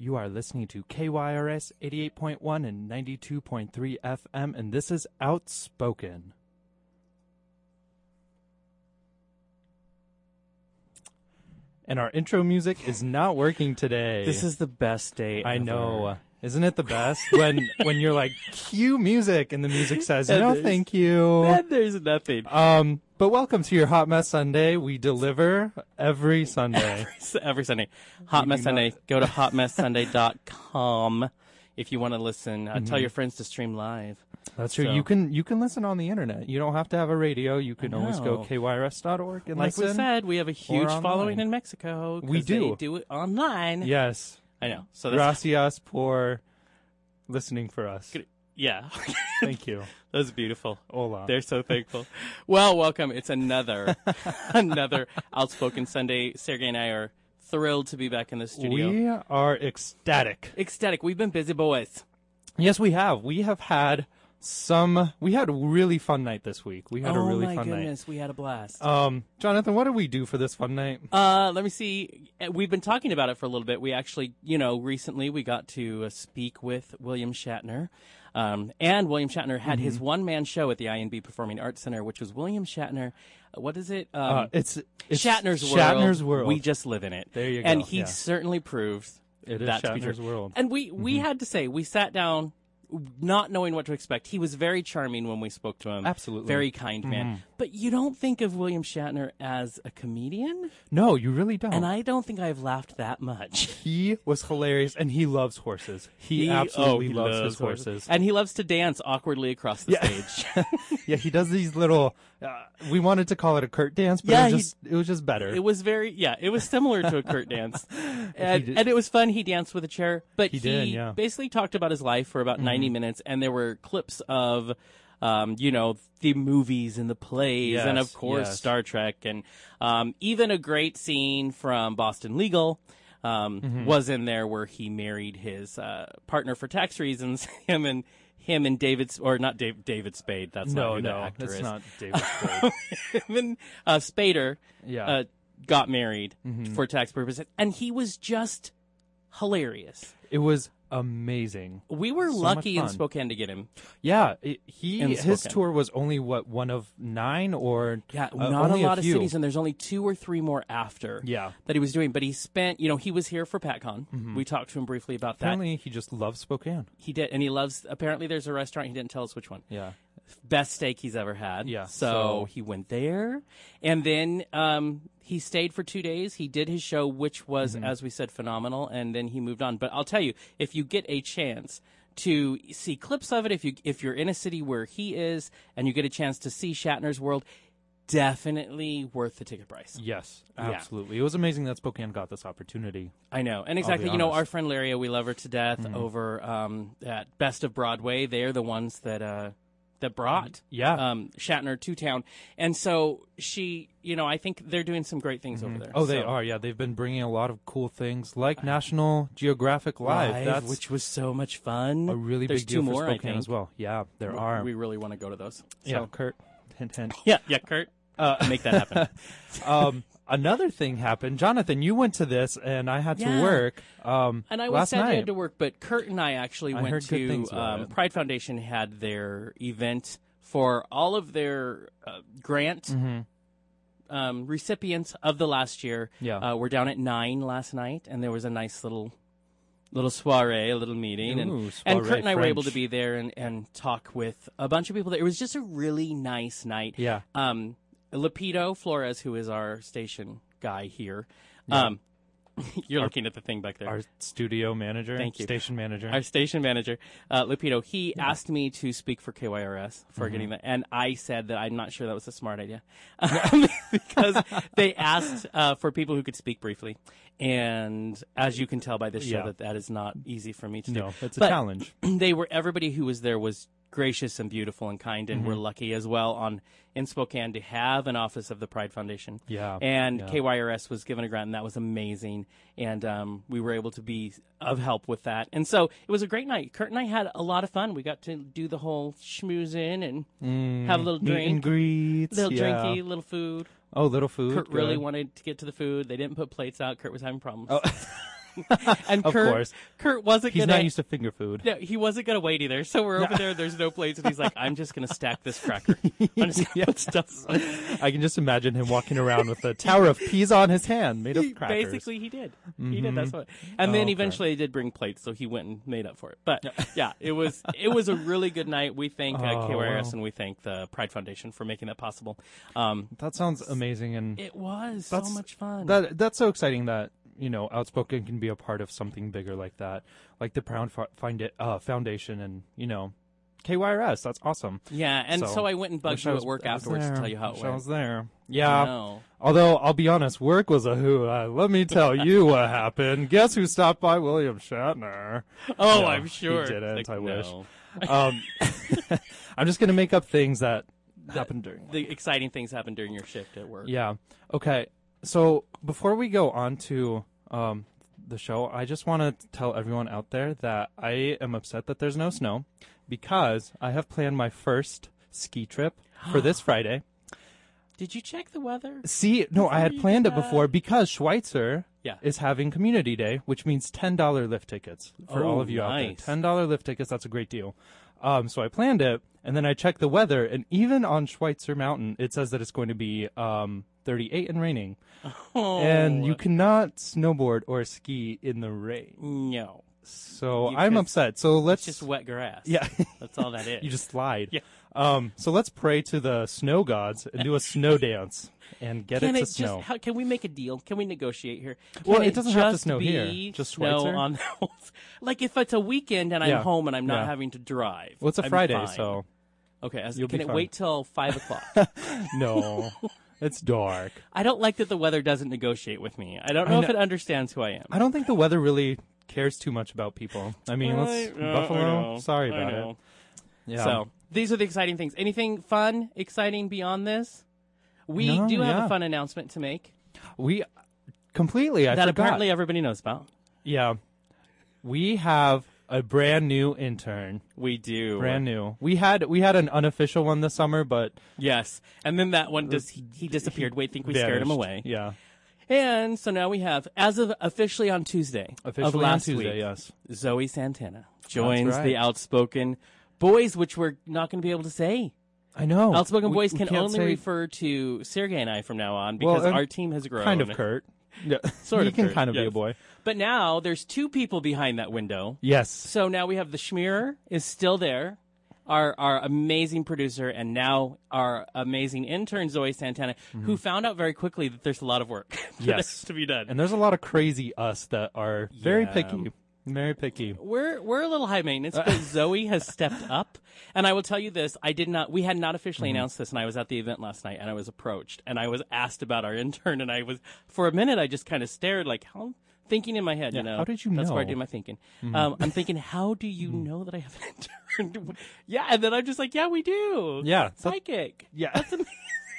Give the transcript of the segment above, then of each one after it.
You are listening to KYRS 88.1 and 92.3 FM, and this is Outspoken. And our intro music is not working today. This is the best day. I ever. know. Isn't it the best when when you're like cue music and the music says And no thank you. And there's nothing. Um, but welcome to your Hot Mess Sunday. We deliver every Sunday. Every Sunday. Hot Mess Sunday. not- Go to hotmesssunday.com if you want to listen. Uh, Mm-hmm. Tell your friends to stream live. That's true. So- You can you can listen on the internet. You don't have to have a radio. You can always go kyrs.org and Like listen. we said, we have a huge following in Mexico. We do. Do it online. Yes. I know. So that's, Gracias por listening for us. Yeah. Thank you. That's beautiful. Hola. They're so thankful. well, welcome. It's another, another Outspoken Sunday. Sergey and I are thrilled to be back in the studio. we are ecstatic. Ecstatic. We've been busy boys. Yes, we have. We have had some. We had a really fun night this week. We had oh a really my fun goodness, we had a blast. Um, Jonathan, what did we do for this fun night? Uh, let me see. Uh, We've been talking about it for a little bit. We actually, you know, recently we got to uh, speak with William Shatner. Um, and William Shatner had Mm-hmm. his one man show at the INB Performing Arts Center, which was William Shatner. uh, What is it? Um, Uh, it's, it's Shatner's World. Shatner's World. We just live in it. There you go. And he yeah. certainly proved It is that to be Shatner's true. World. And we, we had to say, we sat down not knowing what to expect. He was very charming when we spoke to him. Absolutely. Mm-hmm. Very kind man. But you don't think of William Shatner as a comedian? no, you really don't. And I don't think I've laughed that much. he was hilarious, and he loves horses. He, absolutely oh, he loves, his horses. And he loves to dance awkwardly across the Yeah. stage. yeah, he does these little. Uh, we wanted to call it a Kurt dance, but Yeah, it, was just, it was just better. it was very, yeah, it was similar to a Kurt dance. And, and it was fun. He danced with a chair, but He he, did, yeah. Mm-hmm. basically talked about his life for about 90 minutes, and there were clips of, um, you know, the movies and the plays, and of course, yes. Star Trek, and um, even a great scene from Boston Legal. Um, Mm-hmm. was in there where he married his uh, partner for tax reasons. Him and him and David, or not Dave, David Spade. That's not no, the no, actor it's is. not David. Spade. and uh, Spader Yeah. uh, got married Mm-hmm. for tax purposes, and he was just hilarious. it was amazing. We were So lucky in. Spokane to get him. Yeah, it, he his tour was only what one of nine or Yeah, uh, not a lot of cities, and there's only two or three more after. Yeah. that he was doing. But he spent, you know, he was here for PatCon. We talked to him briefly about that. Apparently, he just loves Spokane. He did, and he loves. Apparently, there's a restaurant. He didn't tell us which one. Yeah, best steak he's ever had. Yeah, So, so- he went there, and then um, he stayed for two days. He did his show, which was, Mm-hmm. as we said, phenomenal, and then he moved on. But I'll tell you, if you get a chance to see clips of it, if you if you're in a city where he is, and you get a chance to see Shatner's World, definitely worth the ticket price. yes, Yeah. absolutely. It was amazing that Spokane got this opportunity. I know, and exactly. You know. Mm-hmm. our friend Laria, we love her to death. Over um, at Best of Broadway, they're the ones that uh, that brought Yeah. um, Shatner to town, and so she, you know, I think they're doing some great things over there. Oh, they So- are. Yeah, they've been bringing a lot of cool things like National Geographic Live. Live, which was so much fun. a really There's big deal two for more, Spokane as well. Yeah, there are. We really want to go to those. yeah, Kurt. Hint, hint. yeah, yeah, Kurt, uh, make that happen. um, another thing happened. Jonathan, you went to this, and I had Yeah. to work. Um, And I was sad night. you had to work, but Kurt and I actually I went to um. Pride Foundation had their event for all of their uh, grant um, recipients of the last year. Mm-hmm. Yeah. uh, we're down at nine last night, and there was a nice little little soiree, a little meeting, and Ooh, and soiree Kurt and I were able to be there and, and talk with a bunch of people. There. It was just a really nice night. Yeah. Um, Lupito Flores, who is our station guy here. Um, you're looking at the thing back there. Our studio manager, Thank you. station manager. our station manager, uh, Lupito, he asked me to speak for KYRS for Mm-hmm. getting that, and I said that I'm not sure that was a smart idea Um, because they asked uh, for people who could speak briefly, and as you can tell by this show, Yeah. that that is not easy for me to no, do. it's a But challenge. they were everybody who was there was gracious and beautiful and kind, and we're Mm-hmm. lucky as well on in Spokane to have an office of the Pride Foundation. Yeah, and yeah. KYRS was given a grant, and that was amazing. And um, we were able to be of help with that, and so it was a great night. Kurt and I had a lot of fun. We got to do the whole schmoozing and have a little Mm, Meet and drink, greets. little yeah. drinky, little food. Oh, little food. Kurt really wanted to get to the food. They didn't put plates out. Kurt was having problems. Oh. and Of Kurt, course. Kurt wasn't He's gonna. not used to finger food. no, he wasn't gonna wait either. So we're over there. There's no plates, and he's like, "I'm just gonna stack this cracker. I'm just gonna put stuff." I can just imagine him walking around with a tower of peas on his hand, made of He- crackers. Basically, he did. He did. That's what. And Oh, then okay. eventually, I did bring plates, so he went and made up for it. But yeah, it was it was a really good night. We thank uh, Oh, KYRS wow. and we thank the Pride Foundation for making that possible. Um, that sounds amazing, and it was so much fun. that that's so exciting that you know outspoken can be a part of something bigger like that, like the Brown it, uh, Foundation, and you know, KYRS. That's awesome. yeah, and so, So, I went and bugged you at work afterwards to tell you how it Wish I was there. Yeah. Although I'll be honest, work was a hoot. Uh, let me tell you what happened. Guess who stopped by? William Shatner. Oh, No, I'm sure. he didn't, Like, I wish. no. Um, I'm just gonna make up things that happened during. The exciting things happen during your shift at work. Yeah. Okay. So before we go on to um, the show, I just want to tell everyone out there that I am upset that there's no snow because I have planned my first ski trip for this Friday. Did you check the weather? See, no, I had planned it before because Schweitzer Yeah. is having Community Day, which means ten dollar lift tickets for all Oh, of you out there. Ten dollar lift tickets. That's a great deal. Um, so I planned it, and then I checked the weather, and even on Schweitzer Mountain, it says that it's going to be um, 38 and raining, Oh, and you cannot snowboard or ski in the rain. no, So You I'm could- upset. So let's just wet grass. yeah. that's all that is. you just slide. Yeah. Um, so let's pray to the snow gods and do a snow dance and get can it to it snow. just? How, can we make a deal? Can we negotiate here? Well, Can it doesn't have to just snow here. Just snow Schweitzer? on. like if it's a weekend and I'm Yeah. home and I'm not Yeah. having to drive. well, it's a I'm Friday, fine. so okay. As, can it fine. wait till five o'clock? no, it's dark. I don't like that the weather doesn't negotiate with me. I don't know, I if it understands who I am. I don't think the weather really cares too much about people. I mean, let's I know, I Buffalo. know, sorry about know. it. Yeah. So these are the exciting things. Anything fun, exciting beyond this? We No, do have a fun announcement to make we completely. I that forgot. apparently everybody knows about. yeah, we have a brand new intern. We do. Brand new. We had we had an unofficial one this summer, but Yes. And then that one just he, he disappeared. Wait, think we scared him away. Yeah, And so now we have, as of officially on Tuesday officially of last on Tuesday. week, Yes. Zoe Santana joins right. the Outspoken Boys, which we're not going to be able to say. I know. Outspoken We- Boys we can can't only say- refer to Sergey and I from now on because and our team has grown. kind of Kurt. Yeah, Sort he of can Kurt, kind of be a boy. But now there's two people behind that window. Yes. So now we have the Schmearer is still there, our our amazing producer, and now our amazing intern Zoe Santana, mm-hmm. who found out very quickly that there's a lot of work Yes. to be done. And there's a lot of crazy us that are very Yeah. picky. Very picky. we're we're a little high maintenance, but Zoe has stepped up. And I will tell you this: I did not. We had not officially Mm-hmm. announced this, and I was at the event last night, and I was approached, and I was asked about our intern, and I was for a minute, I just kind of stared, like how. Thinking in my head, you know. how did you That's where I? Mm-hmm. do my thinking. Um, I'm thinking, how do you know that I have an intern? yeah, and then I'm just like, yeah, we do. Yeah. Psychic. yeah. That's amazing.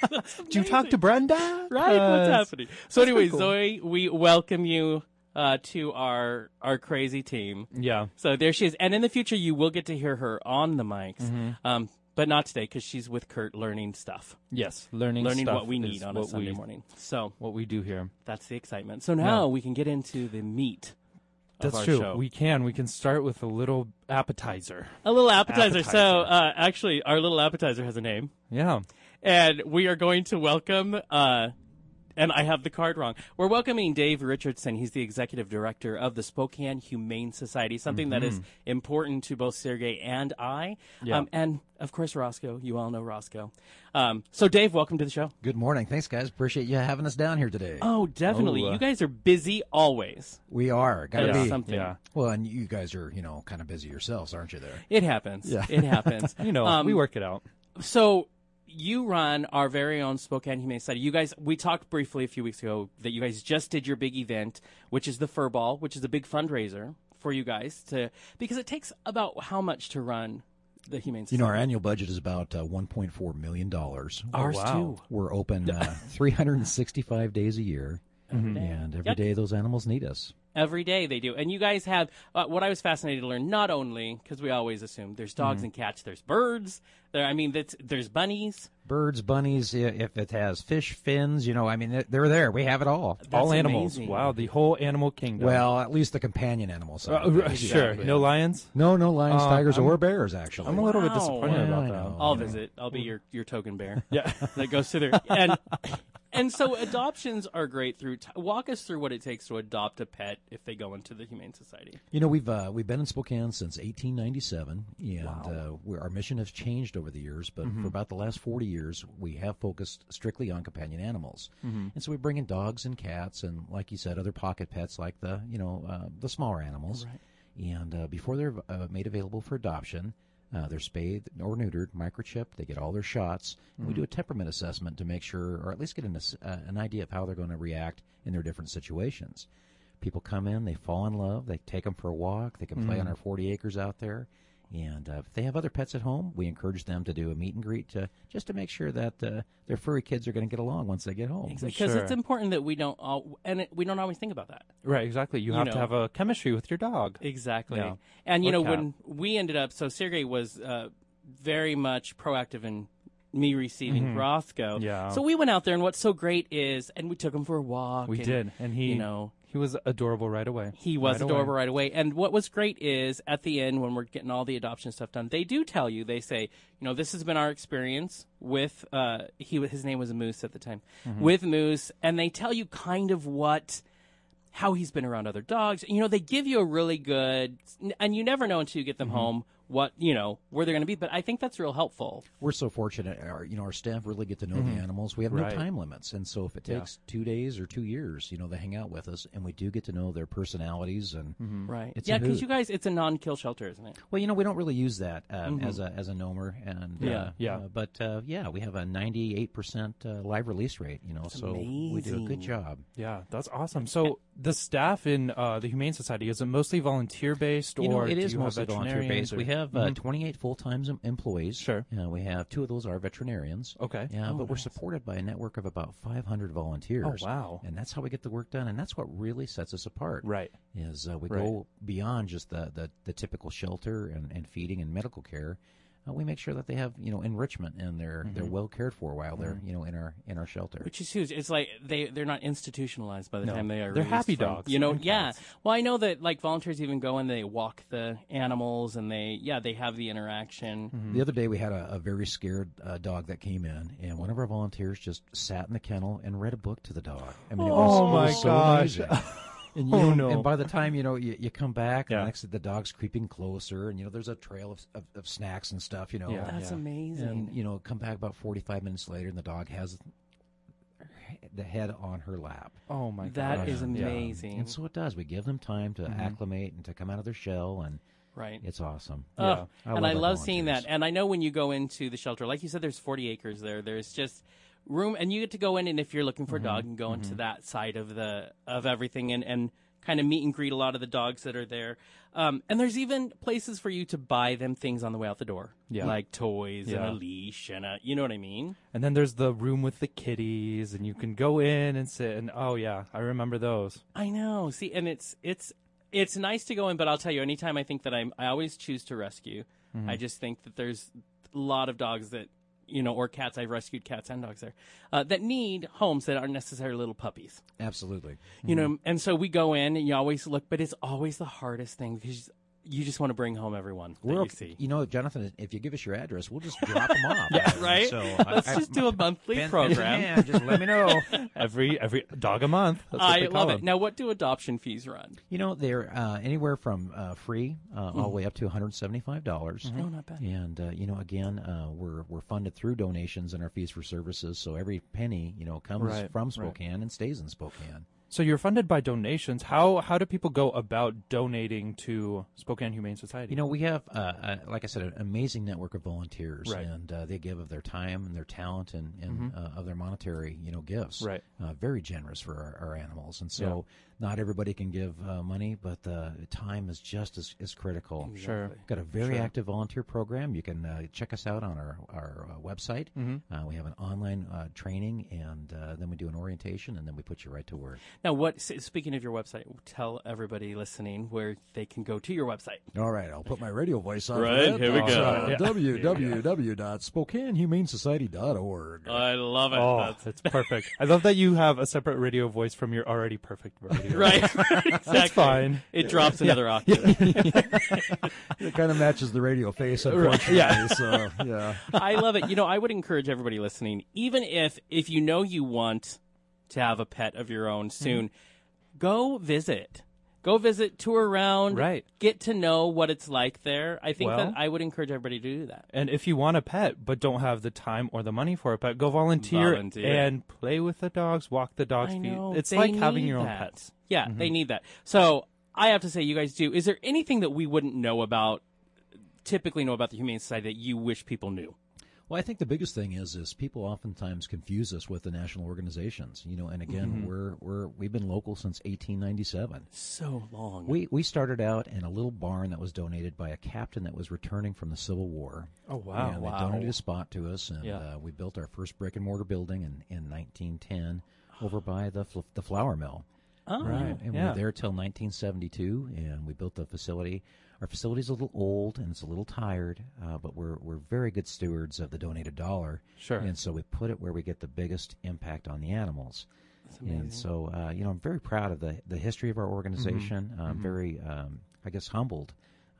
That's Did you talk to Brenda? Right? What's happening? So anyway, cool. Zoe, we welcome you uh, to our our crazy team. Yeah. So there she is, and in the future you will get to hear her on the mics, Mm-hmm. um, but not today because she's with Kurt learning stuff, Yes. Learning learning what we need on a Sunday we, morning. So What we do here. that's the excitement. So now we can get into the meat. That's true. show. We can. We can start with a little appetizer. a little appetizer. So uh, actually, our little appetizer has a name, Yeah. and we are going to welcome. Uh, and I have the card wrong. We're welcoming Dave Richardson. He's the executive director of the Spokane Humane Society, something that is important to both Sergey and I. Mm-hmm. Yeah. Um, and of course, Roscoe. You all know Roscoe. Um, so, Dave, welcome to the show. Good morning. Thanks, guys. Appreciate you having us down here today. Oh, definitely. Oh, uh, you guys are busy always. we are. Gotta That's be. something. Yeah. Well, and you guys are, you know, kind of busy yourselves, aren't you there? It happens. Yeah. It happens. You know, Um, we work it out. So you run our very own Spokane Humane Society. You guys, we talked briefly a few weeks ago that you guys just did your big event, which is the Fur Ball, which is a big fundraiser for you guys to because it takes about how much to run the Humane Society. You know, our annual budget is about uh, $1.4 million. ours wow. too. We're open uh, 365 days a year, Every day. and every Yep. day those animals need us. Every day they do. And you guys have uh, what I was fascinated to learn. Not only because we always assume there's dogs Mm-hmm. and cats, there's birds. There, I mean, that's, there's bunnies. Birds, bunnies, if it has fish fins, you know, I mean, they're- they're there. We have it all. All animals. amazing. Wow, the whole animal kingdom. Well, at least the companion animals. Uh, r- sure. No lions. No, no lions, Uh, tigers, I'm- or bears. Actually, I'm a little bit disappointed Yeah, about that. I'll visit. I'll be your, your token bear. Yeah. that goes to there. And and so adoptions are great through. T- walk us through what it takes to adopt a pet if they go into the Humane Society. You know, we've uh, we've been in Spokane since 1897, and uh, we our mission has changed over the years. But for about the last 40 years, we have focused strictly on companion animals, and so we bring in dogs and cats, and like you said, other pocket pets like the you know uh, the smaller animals. And uh, before they're uh, made available for adoption, uh, they're spayed or neutered, microchipped. They get all their shots. And we do a temperament assessment to make sure, or at least get an, uh, an idea of how they're going to react in their different situations. People come in, they fall in love, they take them for a walk, they can play on our 40 acres out there. And uh, if they have other pets at home, we encourage them to do a meet and greet to, just to make sure that uh, their furry kids are going to get along once they get home. Exactly. Because Sure. it's important that we don't all and it, we don't always think about that. Right. Exactly. You, You have know. to have a chemistry with your dog. Exactly. Yeah. And you Or know cat. when we ended up, so Sergey was uh, very much proactive in me receiving Roscoe. Mm-hmm. Yeah. So we went out there, and what's so great is, and we took him for a walk. We and, did, and he, you know, he was adorable right away. He was Right adorable away. right away. And what was great is at the end when we're getting all the adoption stuff done, they do tell you. They say, you know, this has been our experience with uh he his name was Moose at the time. Mm-hmm. With Moose and they tell you kind of what how he's been around other dogs. You know, they give you a really good and you never know until you get them home what, you know, where they're going to be, but I think that's real helpful. We're so fortunate. Our, you know, our staff really get to know Mm-hmm. the animals. We have Right. no time limits, and so if it takes two days or two years, you know, they hang out with us, and we do get to know their personalities. And Right. It's yeah, because you guys it's a non-kill shelter, isn't it? well, you know, we don't really use that um, as a as a nomer, and Yeah. uh, Yeah. uh, but uh, yeah, we have a ninety eight percent uh, live release rate. You know, so we do a good job. Yeah, that's awesome. So the staff in uh, the Humane Society is it mostly volunteer based, or You know, it do you have mostly volunteer based. veterinarians, We or- have uh, 28 full time employees. Sure. Uh, we have two of those are veterinarians. Okay. Yeah, but we're supported by a network of about 500 volunteers. Oh, wow. And that's how we get the work done, and that's what really sets us apart. Right. Is uh, we Right. go beyond just the, the, the typical shelter and, and feeding and medical care. Uh, we make sure that they have you know enrichment and they're they're Mm-hmm. well cared for while they're you know in our in our shelter. Which is huge. It's like they they're not institutionalized by the No. time they are. They're happy from- dogs You know, yeah. cats. Well, I know that like volunteers even go and they walk the animals and they yeah they have the interaction. Mm-hmm. The other day we had a, a very scared uh, dog that came in, and one of our volunteers just sat in the kennel and read a book to the dog. I mean, it was, Oh, it my was so gosh. amazing. And, you Oh, no. and by the time you know you, you come back, Yeah. and next the dog's creeping closer, and you know there's a trail of, of, of snacks and stuff. You know, Yeah. That's Yeah. amazing. and you know come back about 45 minutes later, and the dog has the head on her lap. Oh my That gosh. is Yeah. amazing. And so it does. We give them time to Mm-hmm. acclimate and to come out of their shell, and right. it's awesome. Oh, Yeah. I and love I our love seeing that. And I know when you go into the shelter, like you said, there's 40 acres there. There's just room, and you get to go in, and if you're looking for Mm-hmm. a dog, and go into that side of the of everything, and and kind of meet and greet a lot of the dogs that are there. Um, and there's even places for you to buy them things on the way out the door, Yeah. like toys and a leash and a, you know what I mean? And then there's the room with the kitties, and you can go in and sit. And oh yeah, I remember those. I know. See, and it's it's it's nice to go in, but I'll tell you, anytime I think that I'm, I always choose to rescue. Mm-hmm. I just think that there's a lot of dogs that you know, or cats. I've rescued cats and dogs there uh, that need homes that aren't necessarily little puppies. Absolutely. You know, Mm-hmm. and so we go in and you always look, but it's always the hardest thing because you just want to bring home everyone that We're you okay- see. you know, Jonathan. If you give us your address, we'll just drop them off. yeah, Right? So Let's I, just do a monthly I, program. Yeah, just let me know. Every every dog a month. That's I love it. them. Now, what do adoption fees run? You know, they're uh, anywhere from uh, free uh, all the way up to one hundred seventy-five dollars. Oh, not bad. And uh, you know, again, uh, we're we're funded through donations and our fees for services. So every penny, you know, comes Right, from right. Spokane and stays in Spokane. So you're funded by donations. How how do people go about donating to Spokane Humane Society? You know, we have, uh, uh, like I said, an amazing network of volunteers, Right. and uh, they give of their time and their talent and, and uh, of their monetary, you know, gifts. Right. Uh, very generous for our, our animals, and so not everybody can give uh, money, but uh, time is just as, as critical. Sure. Got a very active volunteer program. You can uh, check us out on our our uh, website. Uh, we have an online uh, training, and uh, then we do an orientation, and then we put you right to work. Now, what? Speaking of your website, tell everybody listening where they can go to your website. All right, I'll put my radio voice on. Right, here we It's, go. uh, Yeah. www.spokanehumanesociety.org. I love it. Oh, That's- that's perfect. I love that you have a separate radio voice from your already perfect radio. right. exactly. That's fine. It drops another octave. It kind of matches the radio face, unfortunately. Yeah. So, yeah. I love it. You know, I would encourage everybody listening, even if if you know you want to have a pet of your own soon, mm-hmm. go visit. Go visit, tour around, Right. Get to know what it's like there. I think Well- that I would encourage everybody to do that. And if you want a pet but don't have the time or the money for a pet, go volunteer, Volunteer. and play with the dogs, walk the dogs' feet. It's like having your own pets. Yeah, they mm-hmm. need that. So I have to say, you guys do. Is there anything that we wouldn't know about, typically know about the Humane Society that you wish people knew? Well, I think the biggest thing is is people oftentimes confuse us with the national organizations. You know, and again, we're we're we've been local since 1897. So long. We we started out in a little barn that was donated by a captain that was returning from the Civil War. Oh, wow. And Wow. they donated a spot to us, and Yeah. uh, we built our first brick and mortar building in, in 1910 over by the fl- the flour mill. oh, Right. And we were there till 1972, and we built the facility. Our facility's a little old and it's a little tired, uh, but we're we're very good stewards of the donated dollar. Sure. And so we put it where we get the biggest impact on the animals. And so, uh, you know, I'm very proud of the the history of our organization. Mm-hmm. I'm very, um, I guess, humbled.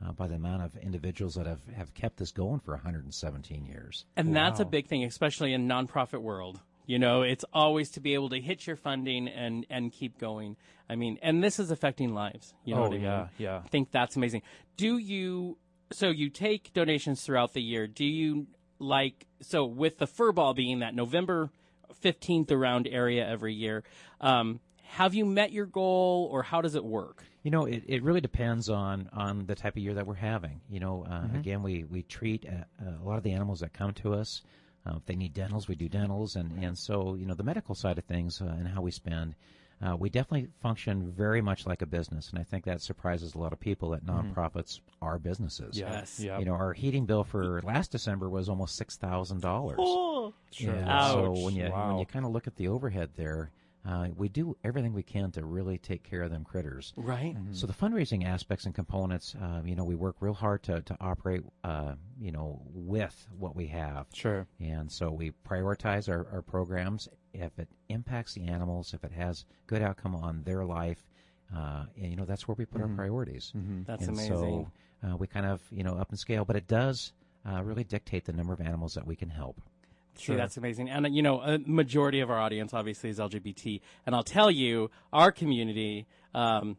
Uh, by the amount of individuals that have, have kept this going for 117 years. And that's a big thing, especially in nonprofit world. You know, it's always to be able to hit your funding and and keep going. I mean, and this is affecting lives. You know Oh, I mean? yeah, yeah. I think that's amazing. Do you? So you take donations throughout the year. Do you like so with the fur ball being that November fifteenth around area every year? Um, have you met your goal, or how does it work? You know, it, it really depends on, on the type of year that we're having. You know, uh, Mm-hmm. again, we, we treat uh, uh, a lot of the animals that come to us. Uh, if they need dentals, we do dentals. And, and so, you know, the medical side of things uh, and how we spend, uh, we definitely function very much like a business. And I think that surprises a lot of people that nonprofits are businesses. Mm-hmm. Yeah. Yes. Yeah. You know, our heating bill for last December was almost $6,000. Oh, Sure. And Ouch. so when you when you kind of look at the overhead there, uh, we do everything we can to really take care of them critters. right. So the fundraising aspects and components, um, you know, we work real hard to, to operate, uh, you know, with what we have. Sure. And so we prioritize our, our programs if it impacts the animals, if it has good outcome on their life. Uh, and, you know, that's where we put our priorities. That's and amazing. so uh, we kind of, you know, up in scale, but it does uh, really dictate the number of animals that we can help. See, that's amazing. And, you know, a majority of our audience obviously is LGBT. And I'll tell you, our community, um,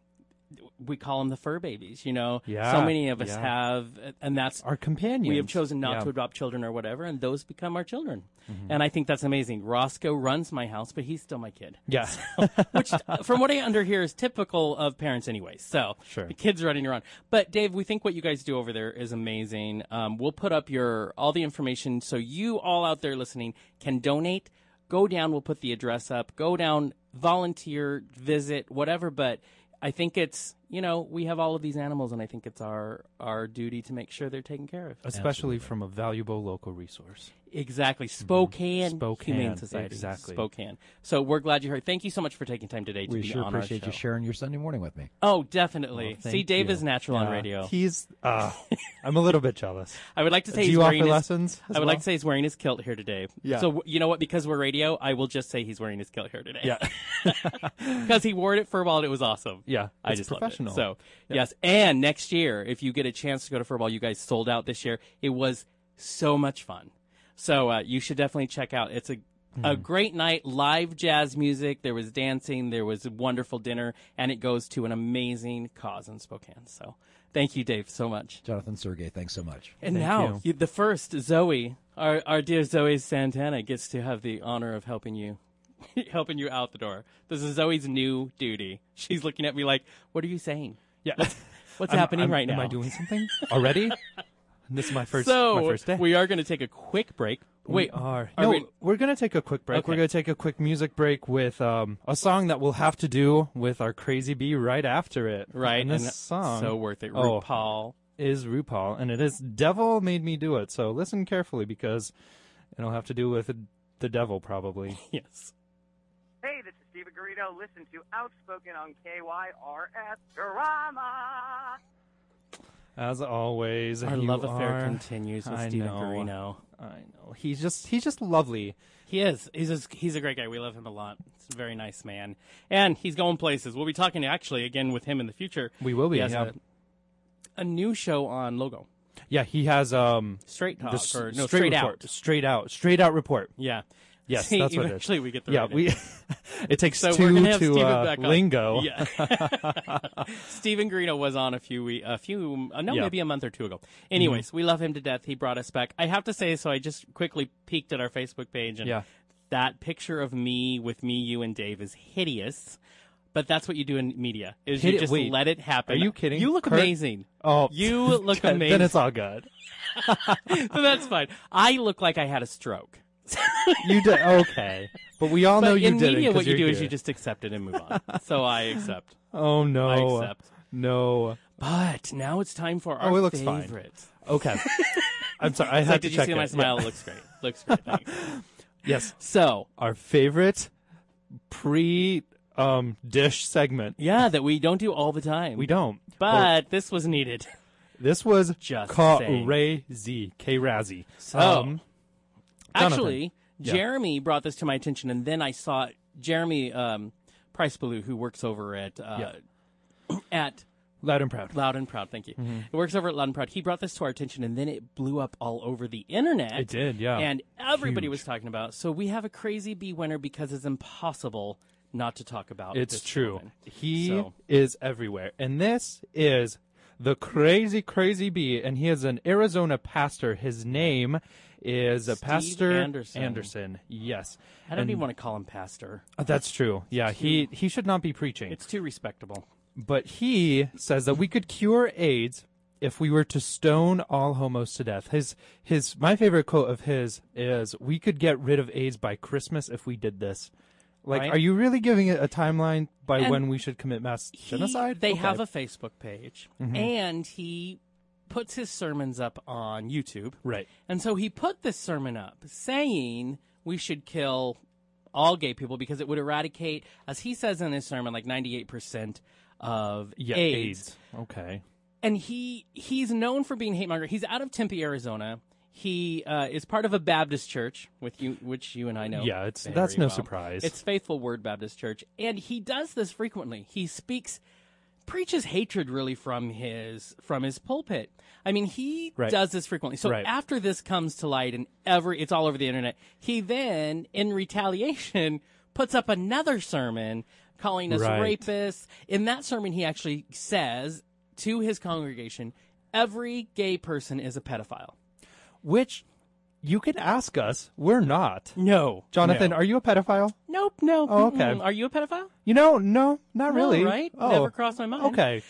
we call them the fur babies, you know? Yeah, So many of us yeah. have, and that's, Our companions. we have chosen not Yeah. to adopt children or whatever, and those become our children. Mm-hmm. And I think that's amazing. Roscoe runs my house, but he's still my kid. Yeah. Which, uh, from what I underhear, here, is typical of parents anyway. So, Sure. the kids running around. But Dave, we think what you guys do over there is amazing. Um, we'll put up your all the information so you all out there listening can donate. Go down. We'll put the address up. Go down, volunteer, visit, whatever. But I think it's you know we have all of these animals, and I think it's our our duty to make sure they're taken care of. Especially from a valuable local resource. Exactly. Spokane, Mm-hmm. Spokane, Humane Society. exactly. Spokane. So we're glad you're here. Thank you so much for taking time today to We be sure on appreciate you sharing your Sunday morning with me. Oh, definitely. Well, See, Dave you. is natural on radio. He's. Uh, I'm a little bit jealous. I would like to say Do he's you wearing offer his, lessons? I as would like to say he's wearing his kilt here today. Yeah. So you know what? Because we're radio, I will just say he's wearing his kilt here today. Yeah. Because he wore it at Furball and it was awesome. Yeah, I it's just loved professional. It. So Yeah. yes, and next year, if you get a chance to go to Furball, you guys sold out this year. It was so much fun. So uh, you should definitely check out. It's a a Hmm. great night, live jazz music. There was dancing. There was a wonderful dinner, and it goes to an amazing cause in Spokane. So thank you, Dave, so much. Jonathan Sergey, thanks so much. And Thank now, you. you- the first Zoe, our our dear Zoe Santana, gets to have the honor of helping you, helping you out the door. This is Zoe's new duty. She's looking at me like, "What are you saying? Yeah. What's I'm- happening I'm- right now?" Am I doing something already? this is my first. so my first day. we are going to take a quick break. Wait, we are. are no, we- we... are gonna take a quick break. Okay. We're gonna take a quick music break with um, a song that we'll have to do with our crazy bee right after it. right? And this and song so worth it. Oh. RuPaul. is RuPaul, and it is "Devil Made Me Do It." So listen carefully because it'll have to do with the devil, probably. Yes. Hey, this is Stephen Guarino. Listen to Outspoken on KYRS Drama. As always, Our love affair are- continues with I Stephen know. I know he's just he's just lovely. He is. He's a, he's a great guy. We love him a lot. He's a very nice man, and he's going places. We'll be talking actually again with him in the future. We will be. Yeah. a, a new show on Logo. yeah, he has um Straight Talk the or no straight, straight, report, out. straight out, straight out report. Yeah. Yes, See, that's what it is. eventually we get the Yeah, right we. it takes So two to uh, lingo. Yeah. Stephen Guarino was on a few we a few uh, no Yeah. Mm-hmm. maybe a month or two ago. Anyways, we love him to death. He brought us back. I have to say, so I just quickly peeked at our Facebook page and Yeah. that picture of me with me, you, and Dave is hideous. But that's what you do in media is you just wait, let it happen. are you kidding? You look Kurt? amazing. Oh, You look amazing. Then it's all good. so that's fine. I look like I had a stroke. You did okay, but we all know But you in did media, what you do you're is you just accept it and move on. so I accept. Oh no! I accept. No. But now it's time for our Oh, it looks fine. Okay. I'm sorry. I had like, to did you see it. my smile? Yeah. It looks great. Looks great. Yes. So, Our favorite pre um dish segment. yeah, that we don't do all the time. We don't. But this was needed. This was Just crazy. K Razzie. So, um, Jonathan. Actually, Yeah. Jeremy brought this to my attention, and then I saw Jeremy um, Price Ballou, who works over at uh, at loud and proud. Loud and Proud. Thank you. Mm-hmm. It works over at Loud and Proud. He brought this to our attention, and then it blew up all over the internet. It did, yeah. And everybody Huge. was talking about. it. So we have a crazy bee winner because it's impossible not to talk about. It's true. He So- is everywhere. And this is the crazy, crazy bee. And he is an Arizona pastor. His name is uh, Pastor Anderson. Anderson. Yes. I don't And- even want to call him pastor. Uh, That's true. Yeah, he, he should not be preaching. It's too respectable. But he says that we could cure AIDS if we were to stone all homos to death. His his my favorite quote of his is we could get rid of AIDS by Christmas if we did this. Like, Right. are you really giving it a timeline by And when we should commit mass He- genocide? They Okay. Mm-hmm. have a Facebook page, and he puts his sermons up on YouTube. right. And so he put this sermon up saying we should kill all gay people because it would eradicate, as he says in his sermon, like 98% of Yeah, AIDS. Okay. And he he's known for being hate monger. He's out of Tempe, Arizona. He uh, is part of a Baptist church, with you, which you and I know. Yeah, it's- that's no well. surprise. It's Faithful Word Baptist Church, and he does this frequently. He speaks, preaches hatred really from his from his pulpit. I mean, he Right. does this frequently. So Right. after this comes to light and ever it's all over the internet, he then, in retaliation, puts up another sermon calling us Right. rapists. In that sermon, he actually says to his congregation, "Every gay person is a pedophile." Which you can ask us. We're not. No, Jonathan, no. are you a pedophile? Nope, no. Oh, okay. Mm-mm. Are you a pedophile? You know, no, not No, really. right? Oh, Never crossed my mind. Okay.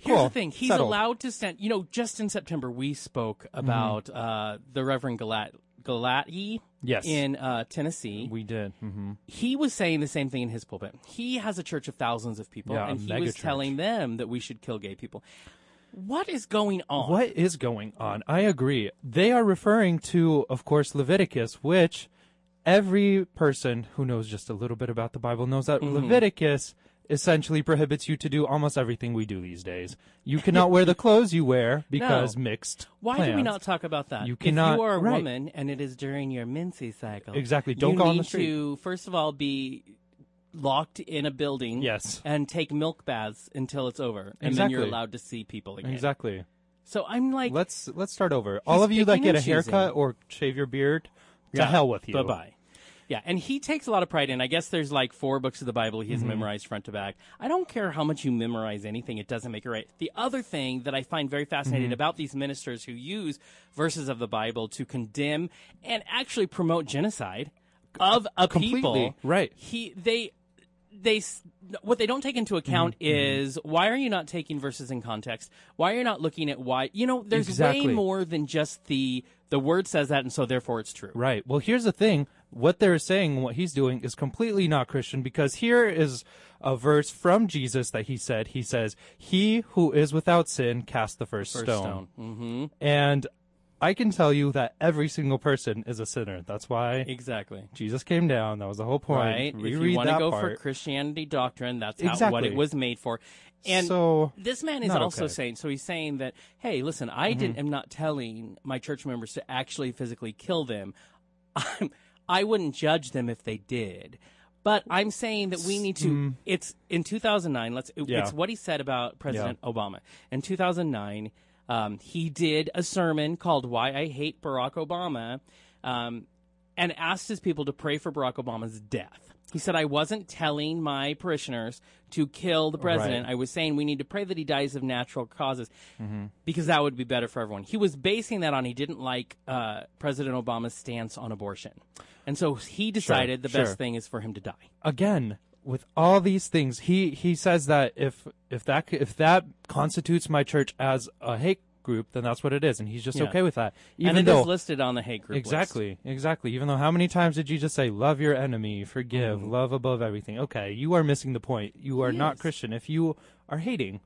Here's Cool. the thing: he's Settled. allowed to send, You know, just in September we spoke about uh, the Reverend Galat Galati Yes. in uh, Tennessee. We did. hmm he was saying the same thing in his pulpit. He has a church of thousands of people, Yeah, and he was church. telling them that we should kill gay people. What is going on? What is going on? I agree. They are referring to, of course, Leviticus, which every person who knows just a little bit about the Bible knows that Mm-hmm. Leviticus essentially prohibits you to do almost everything we do these days. You cannot wear the clothes you wear because mixed. Why do we not talk about that? You if cannot- you are a right. woman and it is during your menses cycle, Exactly. Don't you go on the street. to first of all be locked in a building. Yes. and take milk baths until it's over, and then you're Exactly. allowed to see people again. Exactly. So I'm like, Let's let's start over. All of you that get a haircut or shave your beard, to Yeah. hell with you. Bye bye. Yeah, and he takes a lot of pride in. I guess there's like four books of the Bible he has Mm-hmm. memorized front to back. I don't care how much you memorize anything; it doesn't make it right. The other thing that I find very fascinating Mm-hmm. about these ministers who use verses of the Bible to condemn and actually promote genocide of a Completely, people, right. He they they what they don't take into account Mm-hmm, is why are you not taking verses in context? Why are you not looking at why? You know, there's way more than just the the word says that, and so therefore it's true. Right. Well, here's the thing. What they're saying, what he's doing, is completely not Christian because here is a verse from Jesus that he said. He says, He who is without sin cast the first, First stone. stone. hmm And I can tell you that every single person is a sinner. That's why Exactly. Jesus came down. That was the whole point. Right. If you want to go for. Christianity doctrine, that's how, what it was made for. And so, this man is also okay. Mm-hmm. saying so he's saying that hey listen i didn't am not telling my church members to actually physically kill them I'm, i wouldn't judge them if they did but i'm saying that we need to it's in 2009 let's it- mm. Yeah. it's what he said about president obama in 2009 um, he did a sermon called why i hate barack obama um, and asked his people to pray for Barack Obama's death. He said, I wasn't telling my parishioners to kill the president. Right. I was saying we need to pray that he dies of natural causes Mm-hmm. because that would be better for everyone. He was basing that on he didn't like uh, President Obama's stance on abortion. And so he decided the sure. best thing is for him to die. again, with all these things, he, he says that if if that if that constitutes my church as a hate group, then that's what it is, and he's just Yeah. okay with that. Even and it is though listed on the hate group list. Exactly, exactly. Even though how many times did Jesus say, "Love your enemy, forgive, Mm-hmm. love above everything"? Okay, you are missing the point. You are not Yes. Christian if you are hating.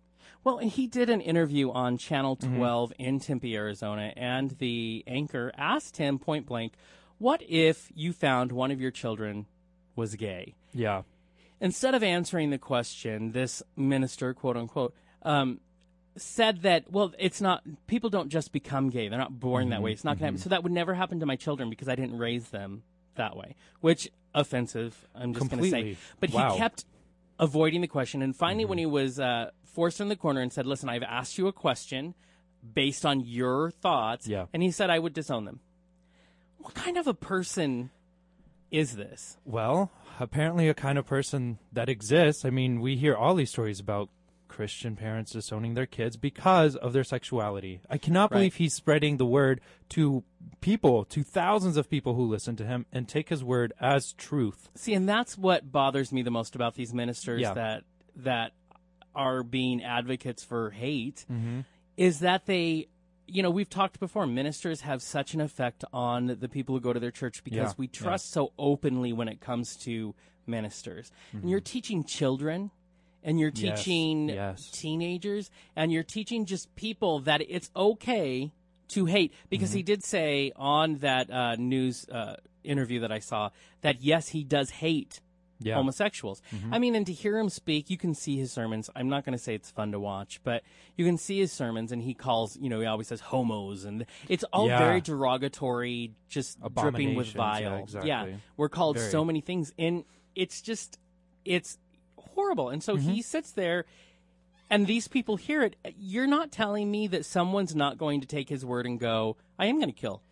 Well, he did an interview on Channel Mm-hmm. 12 in Tempe, Arizona, and the anchor asked him point blank, What if you found one of your children was gay? Yeah, Instead of answering the question, this minister, quote unquote, um, said that, well, it's not, people don't just become gay. They're not born that way. It's not going to happen. So that would never happen to my children because I didn't raise them that way, which offensive, I'm just going to say. But he kept avoiding the question. And finally, when he was uh, forced in the corner and said, listen, I've asked you a question based on your thoughts. Yeah. And he said, I would disown them. What kind of a person is this? Well, apparently a kind of person that exists. I mean, we hear all these stories about Christian parents disowning their kids because of their sexuality. I cannot Right. believe he's spreading the word to people, to thousands of people who listen to him and take his word as truth. See, and that's what bothers me the most about these ministers Yeah. that that are being advocates for hate Mm-hmm. is that they you know, we've talked before, ministers have such an effect on the people who go to their church because Yeah, we yeah. trust so openly when it comes to ministers. And you're teaching children and you're Mm-hmm. Yes, teaching yes. teenagers and you're teaching just people that it's okay to hate because Mm-hmm. he did say on that uh, news uh, interview that I saw that yes, he does hate Yeah. homosexuals. Mm-hmm. I mean, and to hear him speak, you can see his sermons. I'm not going to say it's fun to watch, but you can see his sermons, and he calls, you know, he always says homos, and it's all Yeah. very derogatory, just dripping with Abominations, yeah, vile. exactly. we're called Very. so many things, and it's just, it's horrible. And so Mm-hmm. he sits there. And these people hear it. You're not telling me that someone's not going to take his word and go, I am going to kill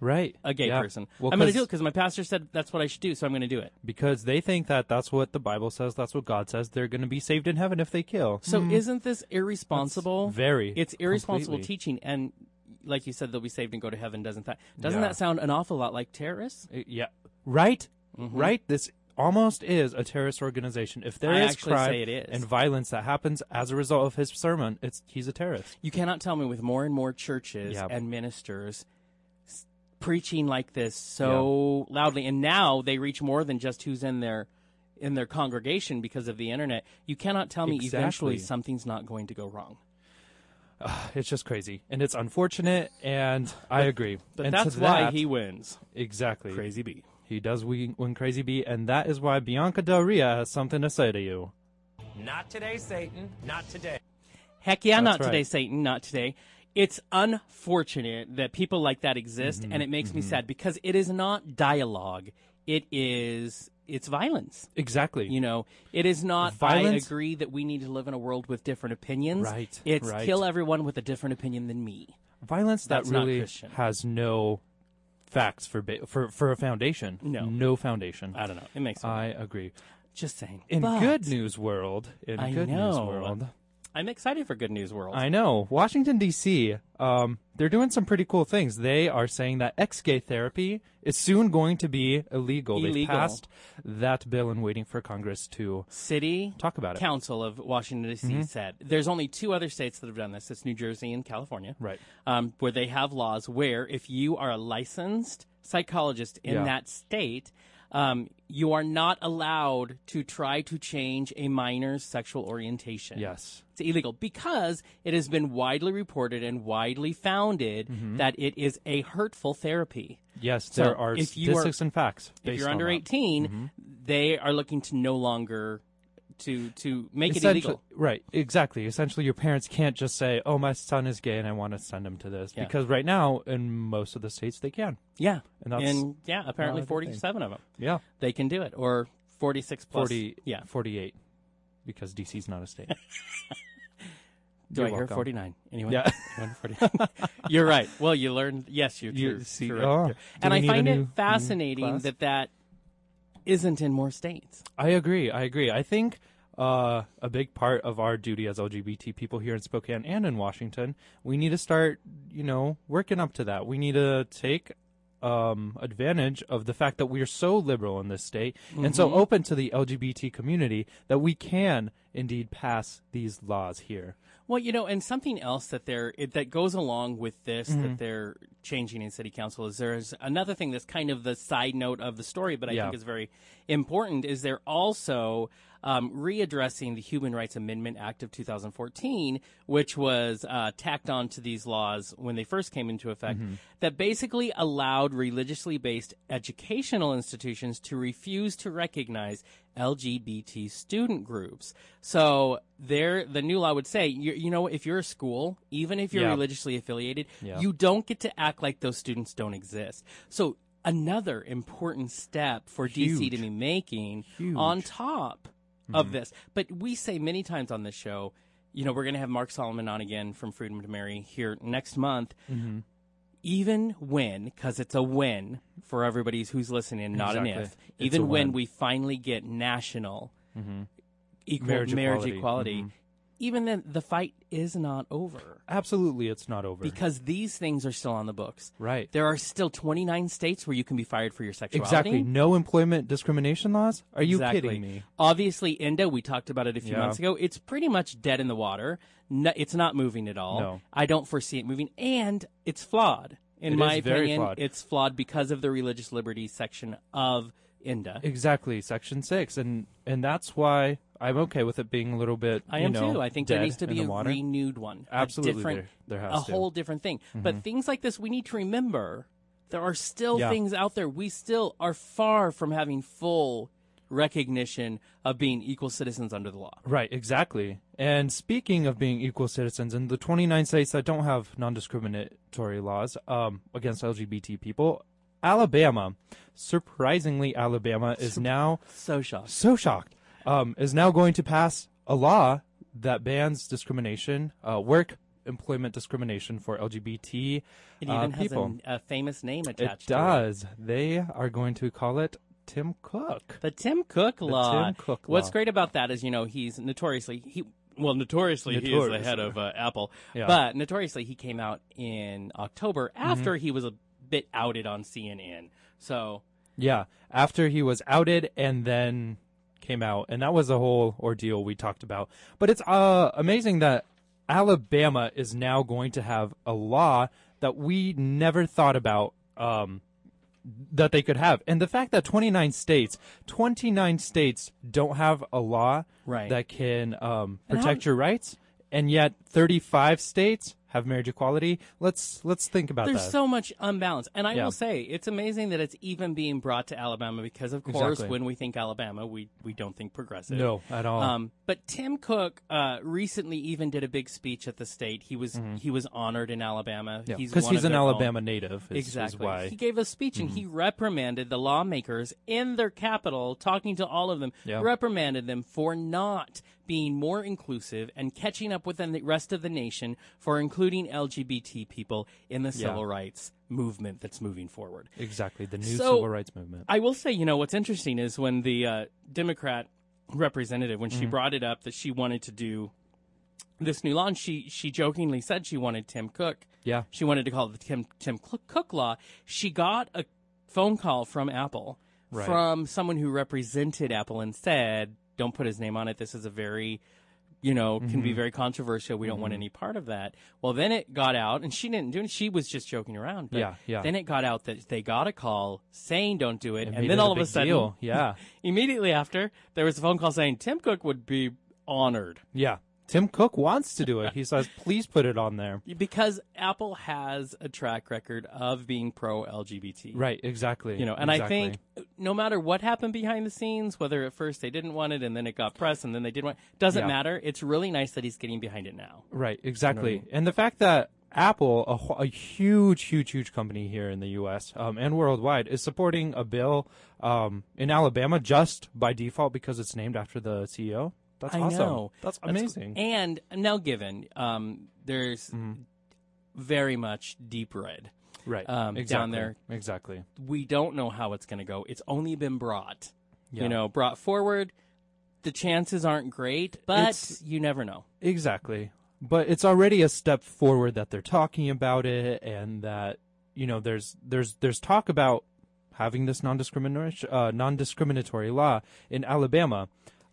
Right. a gay Yeah. person. Well, I'm going to do it because my pastor said that's what I should do, so I'm going to do it. because they think that that's what the Bible says, that's what God says. They're going to be saved in heaven if they kill. So isn't this irresponsible? Hmm. very. It's irresponsible completely. teaching, and like you said, they'll be saved and go to heaven. Doesn't that? Doesn't Yeah. that sound an awful lot like terrorists? Uh, Yeah. Right? Mm-hmm. Right? This almost is a terrorist organization. If there I is crime say it is. and violence that happens as a result of his sermon, it's he's a terrorist. You cannot tell me with more and more churches Yeah. and ministers preaching like this so loudly, and now they reach more than just who's in their in their congregation because of the internet. You cannot tell me eventually something's not going to go wrong. It's just crazy. And it's unfortunate and I agree. But and that's why that- he wins. Exactly. Crazy B. He does win, win Crazy B, and that is why Bianca Del Rio has something to say to you. Not today, Satan. Not today. Heck yeah, That's not right. today, Satan, not today. It's unfortunate that people like that exist, Mm-hmm, and it makes me sad because it is not dialogue. It is it's violence. Exactly. You know, it is not. Violence- I agree that we need to live in a world with different opinions. Right, It's right. kill everyone with a different opinion than me. Violence that That's not really has no facts for ba- for for a foundation. No. No foundation. I don't know. It makes me I agree. just saying. In But good news world, in I good news know. world, I'm excited for Good News World. I know Washington D.C. Um, they're doing some pretty cool things. They are saying that ex-gay therapy is soon going to be illegal. They've passed that bill and waiting for Congress to City talk about it. Council of Washington D.C. said there's only two other states that have done this. It's New Jersey and California, Right. Um, where they have laws where if you are a licensed psychologist in Yeah. that state, um, you are not allowed to try to change a minor's sexual orientation. Yes. It's illegal because it has been widely reported and widely founded Mm-hmm. that it is a hurtful therapy. Yes, So there are if you are- statistics and facts. If you're under that. 18, they are looking to no longer to to make it illegal. Right, exactly. Essentially, your parents can't just say, "Oh, my son is gay, and I want to send him to this," Yeah. because right now, in most of the states, they can. Yeah, And that's and yeah, apparently 47 of them Yeah, they can do it, or 46 plus. 40, Yeah, 48, because DC's not a state. do You're I hear 49? Anyway, Yeah. Anyone 49? you're right. Well, you learned. Yes, you're You true. see- correct. oh, and I find new- it fascinating that that isn't in more states. I agree. I agree. I think uh, a big part of our duty as LGBT people here in Spokane and in Washington, we need to start, you know, working up to that. We need to take um, advantage of the fact that we are so liberal in this state and so open to the LGBT community that we can indeed pass these laws here. Well, you know, and something else that they're it, that goes along with this Mm-hmm. that they're changing in city council is there's another thing that's kind of the side note of the story, but I Yeah. think is very important. Is they're also um, readdressing the Human Rights Amendment Act of 2014, which was uh, tacked on to these laws when they first came into effect, Mm-hmm. that basically allowed religiously based educational institutions to refuse to recognize LGBT student groups. So there, the new law would say, you, you know, if you're a school, even if you're Yeah. religiously affiliated, Yeah. you don't get to act like those students don't exist. So another important step for DC to be making Huge. on top of mm-hmm. this. But we say many times on this show, you know, we're going to have Marc Solomon on again from Freedom to Marry here next month. Mm-hmm. Even when, because it's a win for everybody who's listening, not an if. Even when we finally get national equal Marriage marriage, equality. equality, Mhm. Even then the fight is not over Absolutely, it's not over. because these things are still on the books. right. There are still 29 states where you can be fired for your sexuality. Exactly. No employment discrimination laws? Are you Exactly. kidding me? Obviously, ENDA, we talked about it a few Yeah. months ago. It's pretty much dead in the water. No, it's not moving at all. No. I don't foresee it moving, and it's flawed. In It my opinion, flawed. it's flawed because of the religious liberty section of ENDA. Exactly, Section Six, and and that's why I'm okay with it being a little bit. I am know, too. I think there needs to be the a water. renewed one. A Absolutely, different, there- there a has to. Mm-hmm. whole different thing. But things like this, we need to remember there are still Yeah. things out there. We still are far from having full recognition of being equal citizens under the law. Right, exactly. And speaking of being equal citizens, in the 29 states that don't have non-discriminatory laws um, against LGBT people, Alabama, surprisingly, Alabama is now So shocked. so shocked, um, is now going to pass a law that bans discrimination, uh, work employment discrimination for LGBT It uh, even has people. a, a famous name it attached to it. does. They are going to call it Tim Cook. The Tim Cook law. Tim Cook law. What's great about that is, you know, he's notoriously he well, notoriously, he is the head of uh, Apple. Yeah. But notoriously, he came out in October after Mm-hmm. he was a bit outed on CNN. So Yeah, after he was outed and then came out, and that was a whole ordeal we talked about. But it's uh, amazing that Alabama is now going to have a law that we never thought about um, that they could have, and the fact that 29 states, 29 states don't have a law Right. that can um, And how- protect your rights, and yet 35 states have marriage equality. Let's let's think about that. there's that. so much unbalance. And I Yeah. will say, it's amazing that it's even being brought to Alabama because, of course, Exactly. when we think Alabama, we, we don't think progressive. no, at all. Um, but Tim Cook uh, recently even did a big speech at the state. He was he was honored in Alabama. because he's he's, of an their own. Alabama native. Is, is Exactly. why. He gave a speech and he reprimanded the lawmakers in their capital, talking to all of them, Yeah. reprimanded them for not being more inclusive and catching up with the rest of the nation for including LGBT people in the Yeah. civil rights movement that's moving forward. Exactly, the new So- civil rights movement. I will say, you know, what's interesting is when the uh, Democrat representative, when she brought it up that she wanted to do this new law, she she jokingly said she wanted Tim Cook. Yeah. She wanted to call it the Tim Tim Cook Cook law. She got a phone call from Apple Right. from someone who represented Apple and said, "Don't put his name on it. This is a very you know, can Mm-hmm. be very controversial. We don't want any part of that. Well, then it got out, and she didn't do it. She was just joking around. But Yeah, yeah. Then it got out that they got a call saying don't do it, It and then all a of a sudden, deal. Yeah. immediately after, there was a phone call saying Tim Cook would be honored Yeah. Tim Cook wants to do it. He says, please put it on there. because Apple has a track record of being pro LGBT. Right, exactly. You know, and I think no matter what happened behind the scenes, whether at first they didn't want it and then it got press and then they did want it, doesn't Yeah. matter. It's really nice that he's getting behind it now. Right, exactly. And the fact that Apple, a, a huge, huge, huge company here in the U.S. Um, and worldwide, is supporting a bill um, in Alabama just by default because it's named after the CEO. That's I awesome. know. That's That's- amazing. Mm-hmm. And now, given um, there's very much deep red. right. um, down there. Exactly. We don't know how it's going to go. It's only been brought, Yeah. you know, brought forward. The chances aren't great, but It's- you never know. Exactly. But it's already a step forward that they're talking about it and that you know there's there's there's talk about having this non-discriminatory uh, non-discriminatory law in Alabama.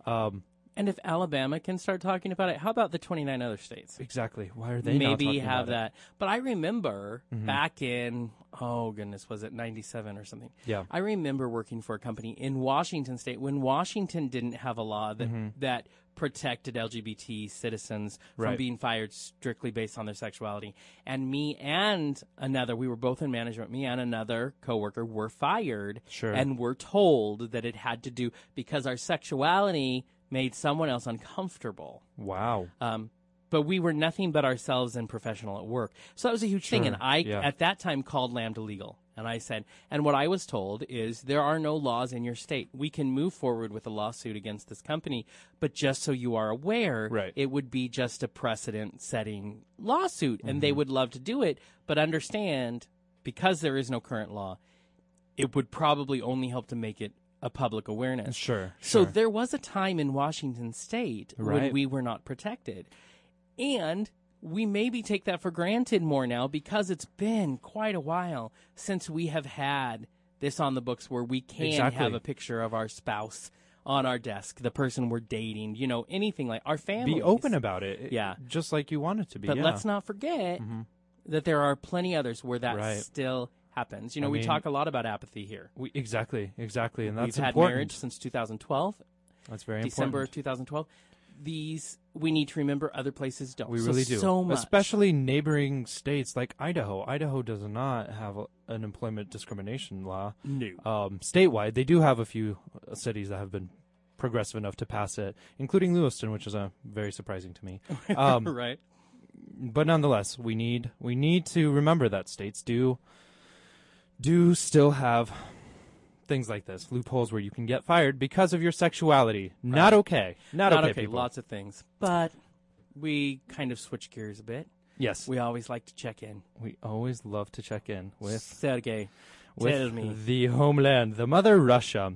Um, And if Alabama can start talking about it, how about the 29 other states? exactly. Why are they not maybe talking have about it? that. But I remember Mm-hmm. back in oh goodness, was it ninety seven or something? Yeah. I remember working for a company in Washington State when Washington didn't have a law that that protected LGBT citizens from Mm-hmm. Being fired strictly based on their sexuality. And me and another, we were both in management. Me and another coworker were fired, Sure. and were told that it had to do because our sexuality made someone else uncomfortable. Wow. Um, but we were nothing but ourselves and professional at work. So that was a huge thing. And I, yeah. at that time, called Lambda Legal. And I said, and what I was told is there are no laws in your state. We can move forward with a lawsuit against this company, but just so you are aware, Right. it would be just a precedent setting lawsuit. And Mm-hmm. they would love to do it, but understand because there is no current law, it would probably only help to make it a public awareness. Sure. So sure. there was a time in Washington state when we were not protected. And we maybe take that for granted more now because it's been quite a while since we have had this on the books where we can Exactly. have a picture of our spouse on our desk, the person we're dating, you know, anything like our family. be open about it. Yeah. Just like you want it to be. But yeah. let's not forget mm-hmm. that there are plenty others where that Right. still happens. You know, I we mean- talk a lot about apathy here. We, exactly. Exactly. And that's We've had important. marriage since 2012. That's very important. December of important. 2012. These we need to remember. Other places don't. We So- really do. So much. Especially neighboring states like Idaho. Idaho does not have a, an employment discrimination law. new. um, statewide. They do have a few cities that have been progressive enough to pass it, including Lewiston, which is uh, very surprising to me. Um, right. but nonetheless, we need we need to remember that states do do still have things like this loopholes where you can get fired because of your sexuality. Not okay. Not, Not okay. okay. people. Lots of things, but we kind of switch gears a bit. yes, we, We always like to check in We always love to check in with Sergey. with Tell me. the homeland, the mother Russia.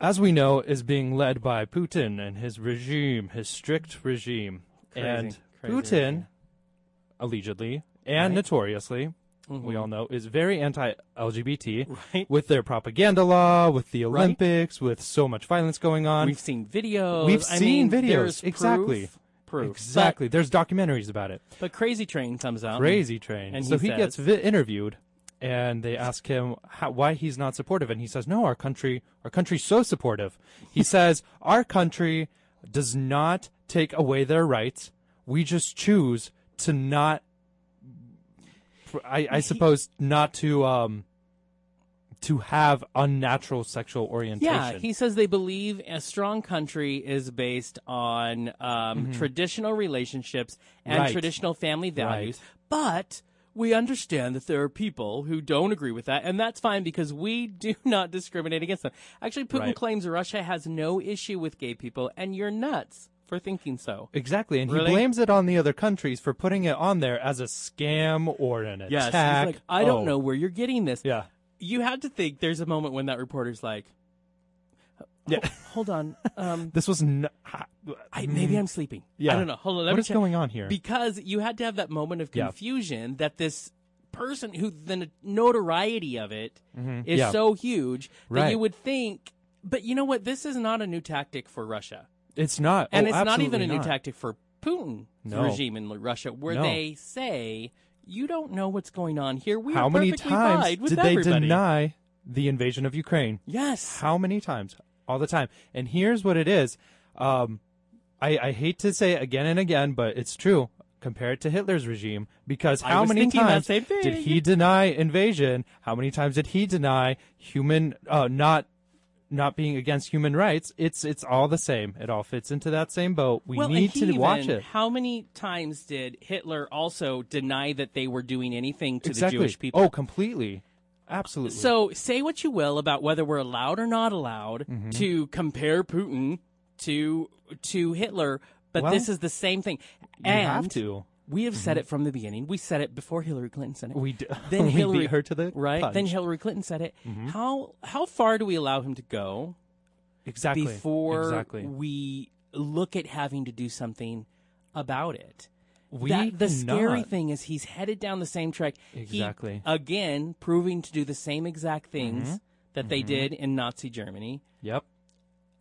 As we know, is being led by Putin and his regime, his strict regime. Crazy, and crazy Putin, allegedly and Right. Mm-hmm. we all know, is very anti-LGBT Right. with their propaganda law, with the Olympics, with so much violence going on. We've seen videos. We've I seen mean, videos. Exactly. Proof, proof. exactly. There's documentaries about it. But, but Crazy Train comes out. Crazy Train. and so he he, gets vi- interviewed, and they ask him how, why he's not supportive, and he says, "No, our country, our country's so supportive." He says, "Our country does not take away their rights. We just choose to not. I, I suppose not to um to have unnatural sexual orientation. Yeah, he says they believe a strong country is based on um, traditional relationships and Mm-hmm. Right. traditional family values, but we understand that there are people who don't agree with that, and that's fine because we do not discriminate against them. Actually, Putin Right. claims Russia has no issue with gay people, and you're nuts for thinking so. Exactly, and Really? he blames it on the other countries for putting it on there as a scam or an Yes, attack. he's like, I don't Oh. know where you're getting this. Yeah, you had to think there's a moment when that reporter's like, Yeah. Hold on. Um, This was n- I, maybe I'm sleeping. Yeah. I don't know. Hold on. What is check. going on here? Because you had to have that moment of Yeah. confusion that this person who the notoriety of it is Mm-hmm. Yeah. so huge that Right. you would think. But you know what? This is not a new tactic for Russia, It's not, and Oh, it's not even a new not. tactic for Putin's No. regime in Russia, where No. they say. You don't know what's going on here. We How many times did they deny the invasion of Ukraine? Yes. How many times? All the time. And here's what it is. Um, I, I hate to say it again and again, but it's true. Compare it to Hitler's regime because how many times did he deny invasion? How many times did he deny human uh, not not being against human rights? It's it's all the same. It all fits into that same boat. We well, need to he watch it. How many times did Hitler also deny that they were doing anything to exactly. the Jewish people? Oh, completely. Absolutely. So say what you will about whether we're allowed or not allowed Mm-hmm. to compare Putin to to Hitler, but Well, this is the same thing. you have to. We have said it from the beginning. We said it before Hillary Clinton said it. We d- then we Hillary beat her to the right. Then punch. Mm-hmm. Hillary Clinton said it. How how far do we allow him to go Exactly. before exactly. we look at having to do something about it? We that, the scary cannot. thing is he's headed down the same track. He, Exactly. again, proving to do the same exact things Mm-hmm. that they did in Nazi Germany. Yep.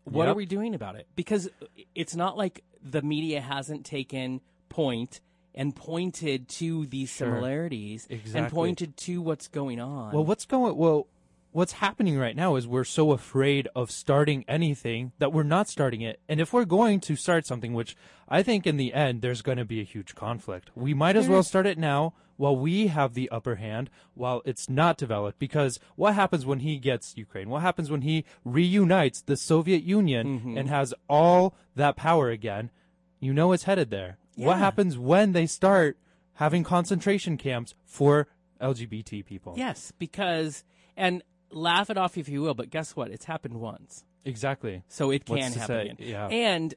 What Yep. are we doing about it? Because it's not like the media hasn't taken point and pointed to these similarities and pointed to what's going on. Well, what's going well what's happening right now is we're so afraid of starting anything that we're not starting it. And if we're going to start something which I think in the end there's going to be a huge conflict. We might as well start it now while we have the upper hand while it's not developed because what happens when he gets Ukraine? What happens when he reunites the Soviet Union Mm-hmm. and has all that power again? You know it's headed there. What happens when they start having concentration camps for LGBT people? yes, because and laugh it off if you will, but guess what? It's happened once. Exactly. So it can happen again. Yeah. And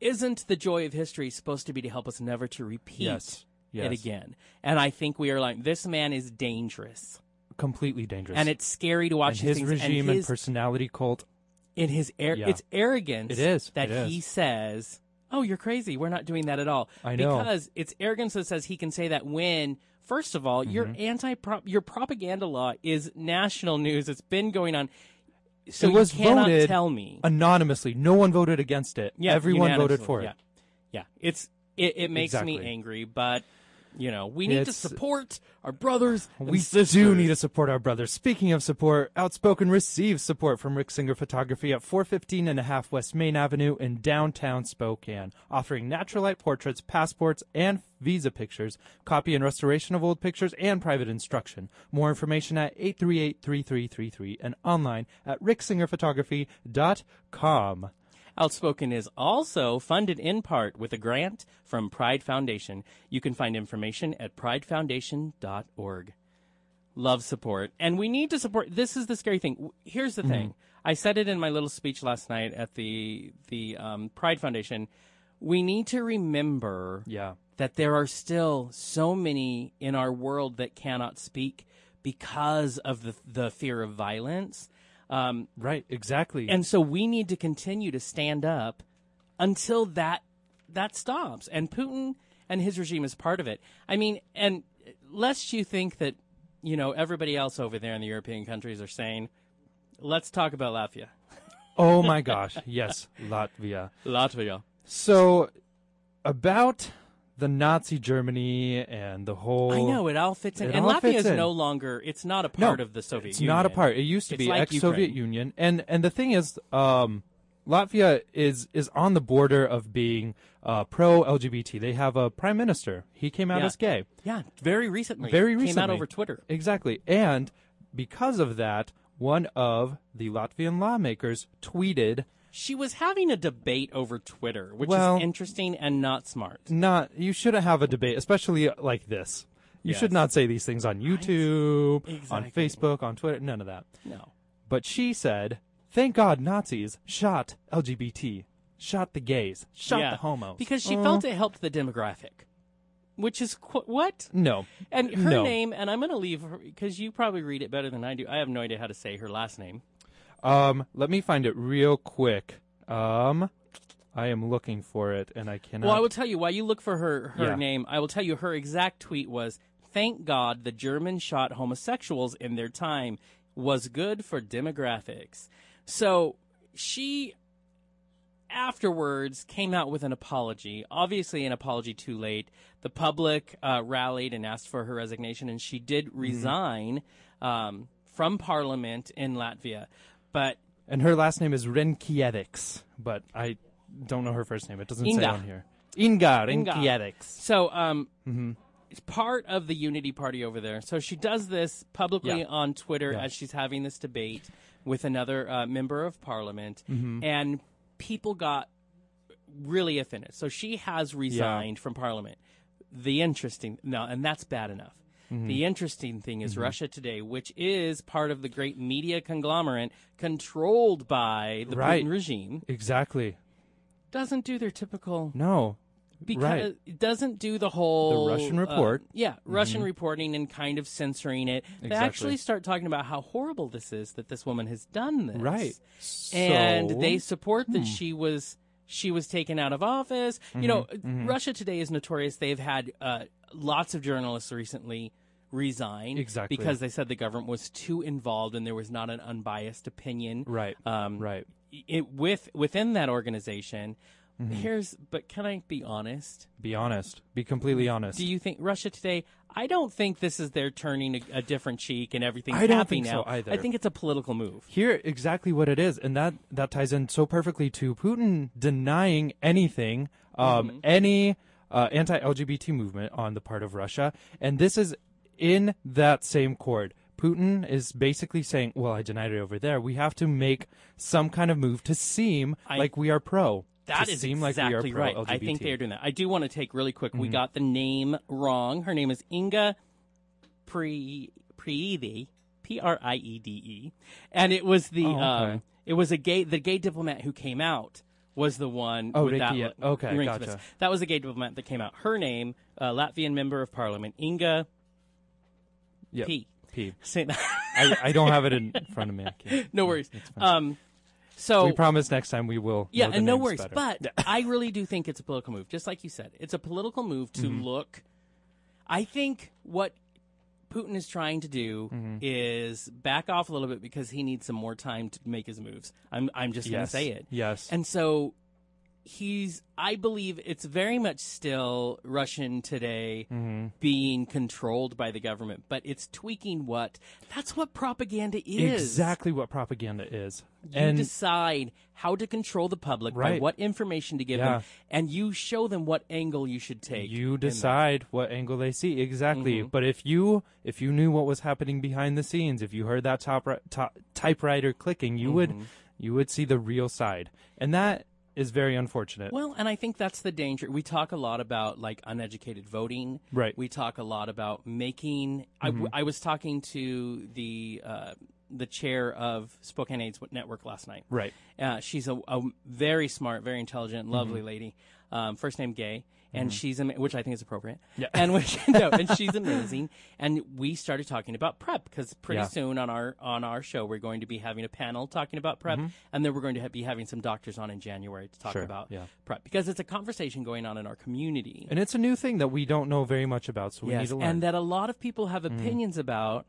isn't the joy of history supposed to be to help us never to repeat Yes. it again? And I think we are like this man is dangerous. Completely dangerous. And it's scary to watch and his things. regime and and, personality cult. in his air, Yeah. it's arrogance. It is. that It he says, "Oh, you're crazy. We're not doing that at all." I know. because it's arrogance that says he can say that when. First of all, your Mm-hmm. anti your propaganda law is national news. It's been going on. So it was you cannot voted tell me. anonymously. No one voted against it. Yeah, Everyone voted for it. Yeah, yeah. It's it, it makes me angry, but you know we need to support our brothers. We sisters. do need to support our brothers. Speaking of support, Outspoken receives support from Rick Singer Photography at 415 and a half West Main Avenue in downtown Spokane, offering natural light portraits, passports, and visa pictures, copy and restoration of old pictures, and private instruction. More information at 838-3333 and online at ricksingerphotography.com. Outspoken is also funded in part with a grant from Pride Foundation. You can find information at pridefoundation.org. Love support. And we need to support. This is the scary thing. Here's the thing. I said it in my little speech last night at the, the um, Pride Foundation. We need to remember Yeah. that there are still so many in our world that cannot speak because of the, the fear of violence. Um, Right, exactly. and so we need to continue to stand up until that that stops. And Putin and his regime is part of it. I mean, and lest you think that you know everybody else over there in the European countries are saying, "Let's talk about Latvia." oh my gosh. Yes, Latvia. Latvia. So, about the Nazi Germany and the whole. I know it all fits in, and Latvia is no longer. It's not a No, part of the Soviet Union. It's Union. not a part. It used to It's be like ex-Soviet Ukraine. Union, and and the thing is, um, Latvia is is on the border of being uh, pro LGBT. They have a prime minister. He came out Yeah. as gay. Yeah, very recently. Very recently, came out over Twitter. Exactly, and because of that, one of the Latvian lawmakers tweeted She was having a debate over Twitter, which Well- is interesting and not smart. not you shouldn't have a debate, especially like this. You Yes. should not say these things on YouTube, on Exactly. Facebook, on Twitter, none of that. No. But she said, "Thank God Nazis shot LGBT, shot the gays, shot Yeah, the homos." because she Uh, felt it helped the demographic, which is qu- what. no, And her No. name, and I'm going to leave her because you probably read it better than I do. I have no idea how to say her last name. Um, let me find it real quick. Um, I am looking for it, and I cannot. Well, I will tell you while you look for her her Yeah. name. I will tell you her exact tweet was, "Thank God the Germans shot homosexuals in their time was good for demographics." So she afterwards came out with an apology. Obviously, an apology too late. The public uh, rallied and asked for her resignation, and she did Mm-hmm. resign um, from Parliament in Latvia. But and her last name is Renkiewicz, but I don't know her first name. It doesn't say on here. Inga Inga. Renkiewicz. So, um, it's part of the Unity Party over there. So she does this publicly Yeah. on Twitter Yeah. as she's having this debate with another uh, member of Parliament, Mm-hmm. and people got really offended. So she has resigned from Parliament. The interesting no, and that's bad enough. Mm-hmm. The interesting thing is Russia Today, which is part of the great media conglomerate controlled by the Right. Putin regime, Exactly. doesn't do their typical No. because Right. it doesn't do the whole the Russian uh, report. yeah, Russian reporting and kind of censoring it. They Exactly. actually start talking about how horrible this is that this woman has done this. Right. And they support that she was she was taken out of office. You know, Mm-hmm. Russia Today is notorious. They've had uh, lots of journalists recently resigned Exactly. because they said the government was too involved and there was not an unbiased opinion Right. um, right. it, with within that organization. Mm-hmm. Here's, but can I be honest? Be honest. Be completely honest. Do you think Russia Today? I don't think this is their turning a, a different cheek and everything's I don't happy think so now. either. I think it's a political move. Here, exactly what it is, and that that ties in so perfectly to Putin denying anything, um, Mm-hmm. any uh, anti-LGBT movement on the part of Russia, and this is in that same chord. Putin is basically saying, "Well, I denied it over there. We have to make some kind of move to seem I- like we are pro. That is seem exactly like we are right. LGBT. I think they are doing that. I do want to take really quick. Mm-hmm. We got the name wrong. Her name is Inga Pri Priede, P R I E D E, and it was the Oh, okay. um, it was a gay the gay diplomat who came out was the one. Oh, with that, Okay, gotcha. That was the gay diplomat that came out. Her name, uh, Latvian member of parliament, Inga Yep. P. P. I, I don't have it in front of me. No worries. Um, so we promise next time we will. Yeah, and no worries. better. But I really do think it's a political move. Just like you said, it's a political move to Mm-hmm. look. I think what Putin is trying to do Mm-hmm. is back off a little bit because he needs some more time to make his moves. I'm I'm just going to say it. Yes. And so he's I believe it's very much still Russian today Mm-hmm. being controlled by the government, but it's tweaking what that's what propaganda is. exactly what propaganda is. You and decide how to control the public by Right. what information to give Yeah. them, and you show them what angle you should take. you decide what angle they see exactly Mm-hmm. but if you if you knew what was happening behind the scenes if you heard that top, top typewriter clicking you Mm-hmm. would you would see the real side and that is very unfortunate Well, and I think that's the danger. We talk a lot about like uneducated voting. Right. Mm-hmm. We talk a lot about making. I was talking to the uh, the chair of Spokane AIDS Network last night. right Uh, she's a, a very smart, very intelligent, lovely Mm-hmm. lady. Um, first name Gay, and she's ama- which I think is appropriate. Yeah. and which no, and she's amazing. And we started talking about PrEP because pretty Yeah. soon on our on our show we're going to be having a panel talking about PrEP, and then we're going to ha- be having some doctors on in January to talk Mm-hmm. Sure, about yeah. PrEP because it's a conversation going on in our community. and it's a new thing that we don't know very much about so we need to learn Mm-hmm. and that a lot of people have opinions about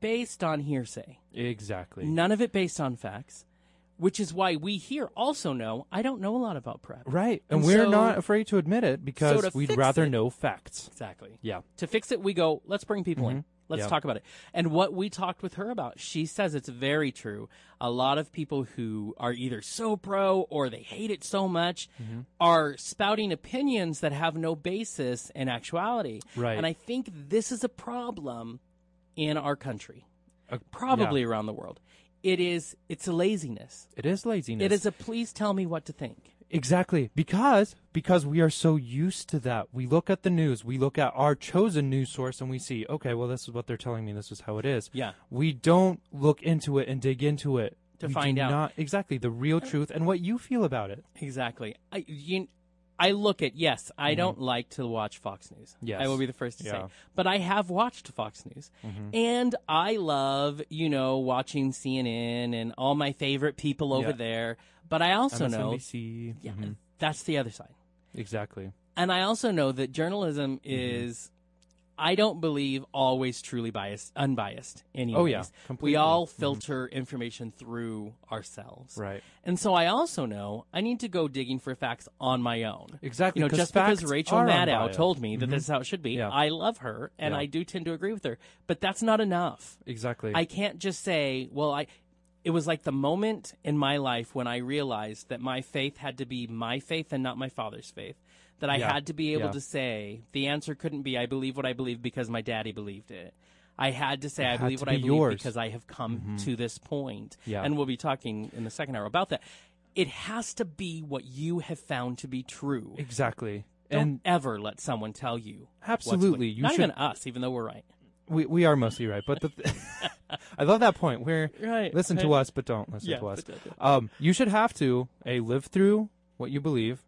based on hearsay. exactly None of it based on facts, which is why we here also know I don't know a lot about PrEP. right and, And we're so- not afraid to admit it because to we'd rather it- know facts Exactly. yeah To fix it, we go, let's bring people in. Let's Yeah. talk about it. And what we talked with her about, she says it's very true. A lot of people who are either so pro or they hate it so much are spouting opinions that have no basis in actuality. Right. And I think this is a problem in our country, Uh, probably yeah. around the world. It is, it's a laziness. it is laziness It is a please tell me what to think. Exactly. Because because we are so used to that. We look at the news, we look at our chosen news source and we see, okay, well this is what they're telling me, this is how it is. Yeah. We don't look into it and dig into it To We find out. not exactly the real uh, truth and what you feel about it. Exactly. I, you, I look at yes, I don't like to watch Fox News. Mm-hmm. Yes. I will be the first to Yeah. Mm-hmm. say, but I have watched Fox News, and I love you know watching CNN and all my favorite people over Yeah. there. But I also know, MSNBC. yeah, Mhm. that's the other side. Exactly. And I also know that journalism Mm-hmm. is, I don't believe always truly biased, unbiased. Anyways, Oh, yeah, we all filter information through ourselves, Right. And so I also know I need to go digging for facts on my own. Exactly, You know, just because Rachel Maddow told me that this is how it should be, Yeah. I love her and Yeah. I do tend to agree with her. But that's not enough. Exactly. I can't just say, well, I. It was like the moment in my life when I realized that my faith had to be my faith and not my father's faith. That I Yeah. had to be able Yeah. to say the answer couldn't be I believe what I believe because my daddy believed it. I had to say I believe what I believe yours. because I have come to this point. Yeah. And we'll be talking in the second hour about that. It has to be what you have found to be true. exactly. Don't and ever let someone tell you. Absolutely, you not should- even us, even though we're right. we we are mostly right, but the I love that point where Right, listen to us, but don't listen Yeah, to us. Um, you should have to a live through what you believe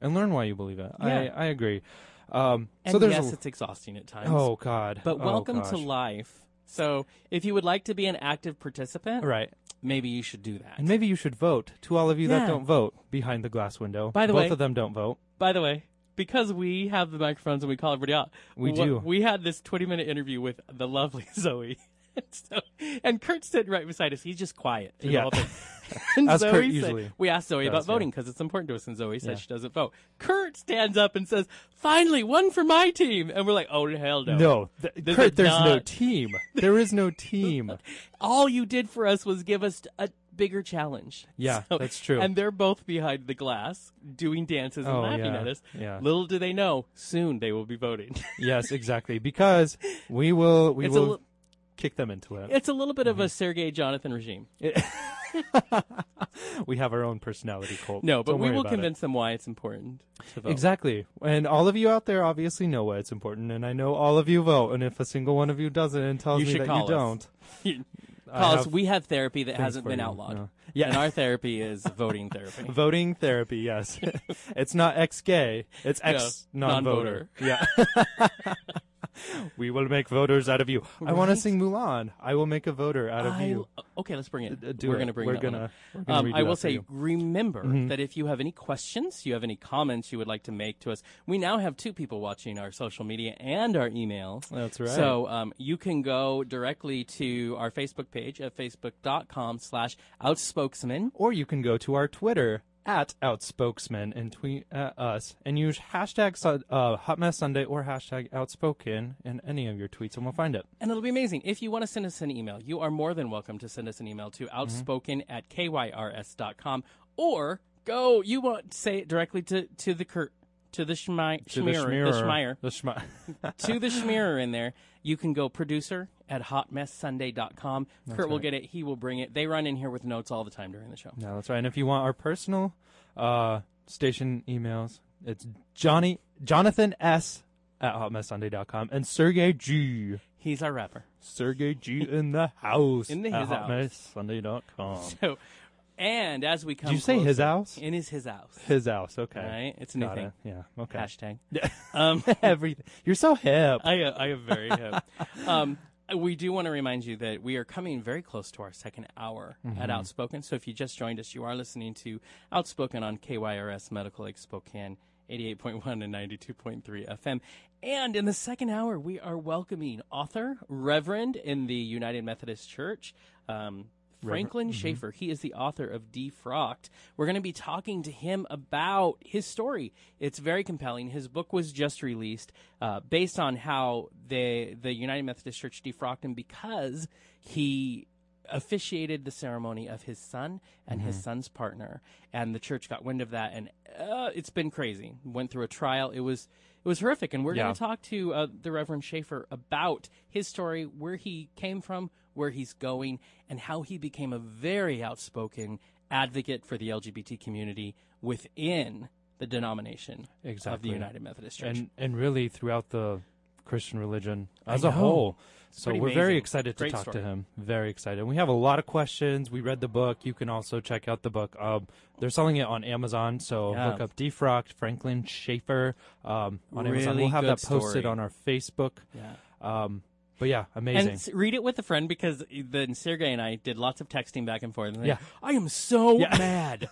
and learn why you believe it. Yeah. I I agree. Um, And so there's yes, a, it's exhausting at times. oh god, But Oh, welcome to life. So, if you would like to be an active participant, right. maybe you should do that. And maybe you should vote. To all of you Yeah. that don't vote behind the glass window, By the both way- of them don't vote. By the way, because we have the microphones and we call everybody out, We do. We had this 20 minute interview with the lovely Zoe. so, and Kurt's sitting right beside us. He's just quiet. Yeah. And As Kurt said- usually we asked Zoe about does, yeah. voting because it's important to us, and Zoe says Yeah. she doesn't vote. Kurt stands up and says, "Finally, one for my team," and we're like, "Oh hell no!" No, th- This Kurt, there's no team. There is no team. all you did for us was give us a bigger challenge. Yeah, that's true. And they're both behind the glass doing dances and Oh, laughing yeah, at us. yeah. Little do they know, soon they will be voting. yes, exactly. Because we will we It's will kick them into it. it's a little bit Mm-hmm. of a Sergey Jonathan regime. we have our own personality cult. No, but Don't we will about it. convince them why it's important to vote. Exactly. And all of you out there obviously know why it's important, and I know all of you vote. And if a single one of you doesn't and tells You me that call you us. don't, I Because have we have therapy that hasn't been you. outlawed. No. Yeah. And our therapy is voting therapy. voting therapy, yes. it's not ex gay, it's ex non voter. Yeah. we will make voters out of you. I want to sing Mulan. I will make a voter out of I- you. Okay, let's bring it. Uh, do we're gonna bring We're gonna- we're gonna Um, I will say, you. Mm-hmm. remember that if you have any questions, you have any comments you would like to make to us, we now have two people watching our social media and our emails. That's right. So um, you can go directly to our Facebook page at facebook.com slash outspokesman. Or you can go to our Twitter at Outspokesman and tweet at us and use hashtag uh, Hot Mess Sunday or hashtag Outspoken in any of your tweets, and we'll find it. And it'll be amazing. If you want to send us an email, you are more than welcome to send us an email Mm-hmm. to outspoken at kyrs.com or go, you want say it directly to, to the Kurt. To the Schmei- To the Schmear, the Schmeier, The Schmeier. to the Schmearer in there. You can go producer at hotmesssunday.com. Kurt will get it. He will bring it. They run in here with notes all the time during the show. No, that's right. And if you want our personal uh, station emails, it's Johnny Jonathan S at hotmesssunday.com and Sergey G. He's our rapper. Sergey G in the house In the at his house. hotmesssunday.com. So, and as we come Did you say his house? In his his house. His house. Okay. Right? It's a new Got thing. it. Yeah. Okay. Hashtag. Um, Everything. You're so hip. I, uh, I am very hip. Um, we do want to remind you that we are coming very close to our second hour Mm-hmm. at Outspoken. So if you just joined us, you are listening to Outspoken on KYRS Medical Lake Spokane. 88.1 and 92.3 FM. And in the second hour, we are welcoming author, Reverend in the United Methodist Church, um, Franklin mm-hmm. Schaefer. He is the author of Defrocked. We're going to be talking to him about his story. It's very compelling. His book was just released uh, based on how the the United Methodist Church defrocked him because he officiated the ceremony of his son and his son's partner, and the church got wind of that, and uh, it's been crazy. Went through a trial. It was it was horrific, and we're Yeah. going to talk to uh, the Reverend Schaefer about his story, where he came from, where he's going, and how he became a very outspoken advocate for the LGBT community within the denomination exactly. of the United Methodist Church. and and really throughout the Christian religion as a whole. So we're very excited to Great talk story. to him. Very excited. We have a lot of questions. We read the book. You can also check out the book. Um, they're selling it on Amazon, so Yeah. look up Defrocked, Franklin Schaefer um, on Amazon. We'll have that posted story. on our Facebook. Yeah. Um, but yeah, amazing. And read it with a friend because then Sergey and I did lots of texting back and forth. And Yeah. I am so Yeah. mad.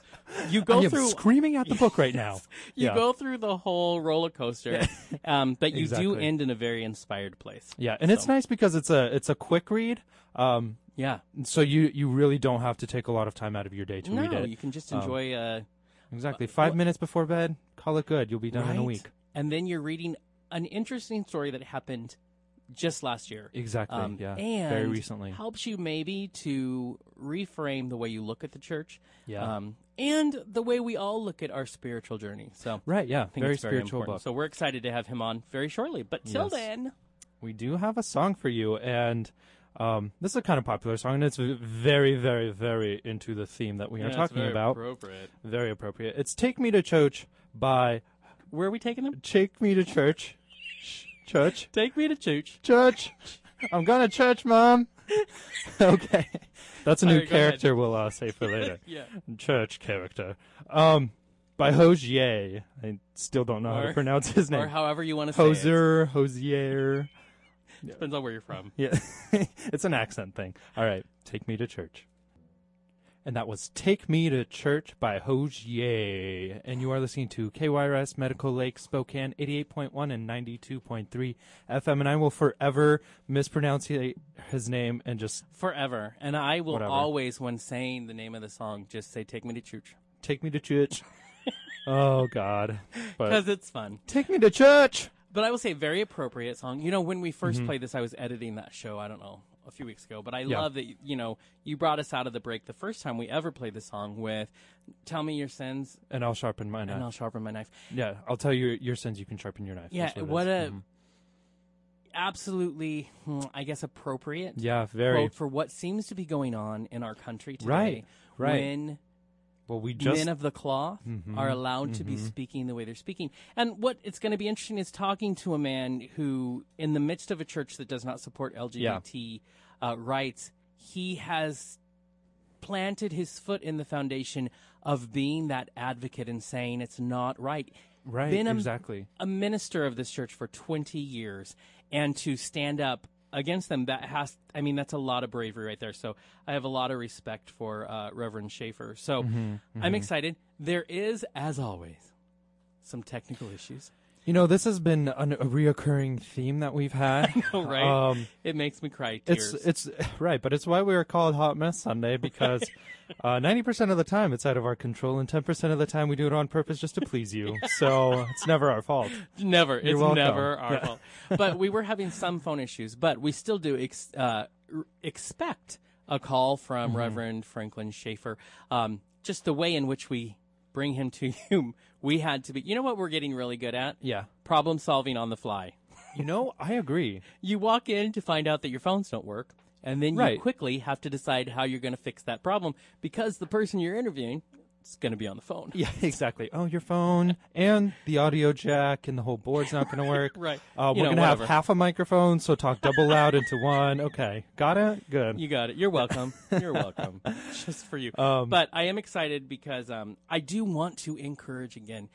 You go through screaming at the book right now. you yeah. go through the whole roller coaster, um, but you do end in a very inspired place. Yeah, and it's nice because it's a it's a quick read. Um, Yeah. so you you really don't have to take a lot of time out of your day to no, read it. you can just Um, enjoy. uh, Exactly. Five what- minutes before bed, call it good. You'll be done in a week. and then you're reading an interesting story that happened just last year. Exactly. Um, yeah. and Very recently. helps you maybe to reframe the way you look at the church, Yeah. um, and the way we all look at our spiritual journey. So right. Yeah. Very very spiritual important. book. So we're excited to have him on very shortly. But till Yes. then, we do have a song for you, and um, this is a kind of popular song, and it's very, very, very into the theme that we are talking about. Appropriate. very appropriate. It's "Take Me to Church" by Where are we taking him? "Take Me to Church." Church. Take me to church. Church. I'm going to church, Mom. okay. That's a new right, character we'll uh, say for later. Yeah. Church character. Um, by Hozier. I still don't know how to pronounce his name. Or however you want to say it. Hozier. Depends on where you're from. Yeah. it's an accent thing. All right. Take me to church. And that was Take Me to Church by Hozier. And you are listening to KYRS Medical Lake Spokane 88.1 and 92.3 FM. And I will forever mispronounce his name and just Forever. And I will Whatever. always, when saying the name of the song, just say, Take me to church. take me to church. oh, God. Because it's fun. take me to church. But I will say, very appropriate song. You know, when we 1st Mm-hmm. played this, I was editing that show, I don't know, a few weeks ago. But I Yeah. love that, you know, you brought us out of the break the first time we ever played the song with Tell Me Your Sins And I'll sharpen my knife. and I'll sharpen my knife. Yeah, I'll tell you your sins. You can sharpen your knife. Yeah, That's what is. a Mhm. absolutely, hmm, I guess, appropriate yeah, very quote for what seems to be going on in our country today. Right, right. When well. We just men of the cloth Mhm, are allowed to be speaking the way they're speaking. And what it's going to be interesting is talking to a man who, in the midst of a church that does not support LGBT uh, rights, he has planted his foot in the foundation of being that advocate and saying it's not right. right been a- exactly. A minister of this church for 20 years and to stand up against them that has i mean that's a lot of bravery right there. So i have a lot of respect for uh, reverend schaefer. So Mm-hmm, i'm excited. There is as always some technical issues You know, this has been an, a reoccurring theme that we've had. Oh, right Um, it makes me cry it's tears it's right, but it's why we are called Hot Mess Sunday because uh, ninety percent of the time it's out of our control, and ten percent of the time we do it on purpose just to please you. so it's never our fault. never it's welcome. never our Yeah. fault but we were having some phone issues but we still do ex- uh, r- expect a call from Mm-hmm. reverend franklin schaefer um, just the way in which we bring him to you we had to be you know what we're getting really good at Yeah, problem solving on the fly you know, I agree. you walk in to find out that your phones don't work and then you Right. quickly have to decide how you're going to fix that problem because the person you're interviewing is going to be on the phone Yeah, exactly. Oh, your phone and the audio jack and the whole board's not going to work. Right. Uh, we're going to have half a microphone, so talk double loud into one. Okay, got it. Good. You got it. You're welcome. You're welcome. Just for you. Um, but I am excited because um, I do want to encourage again.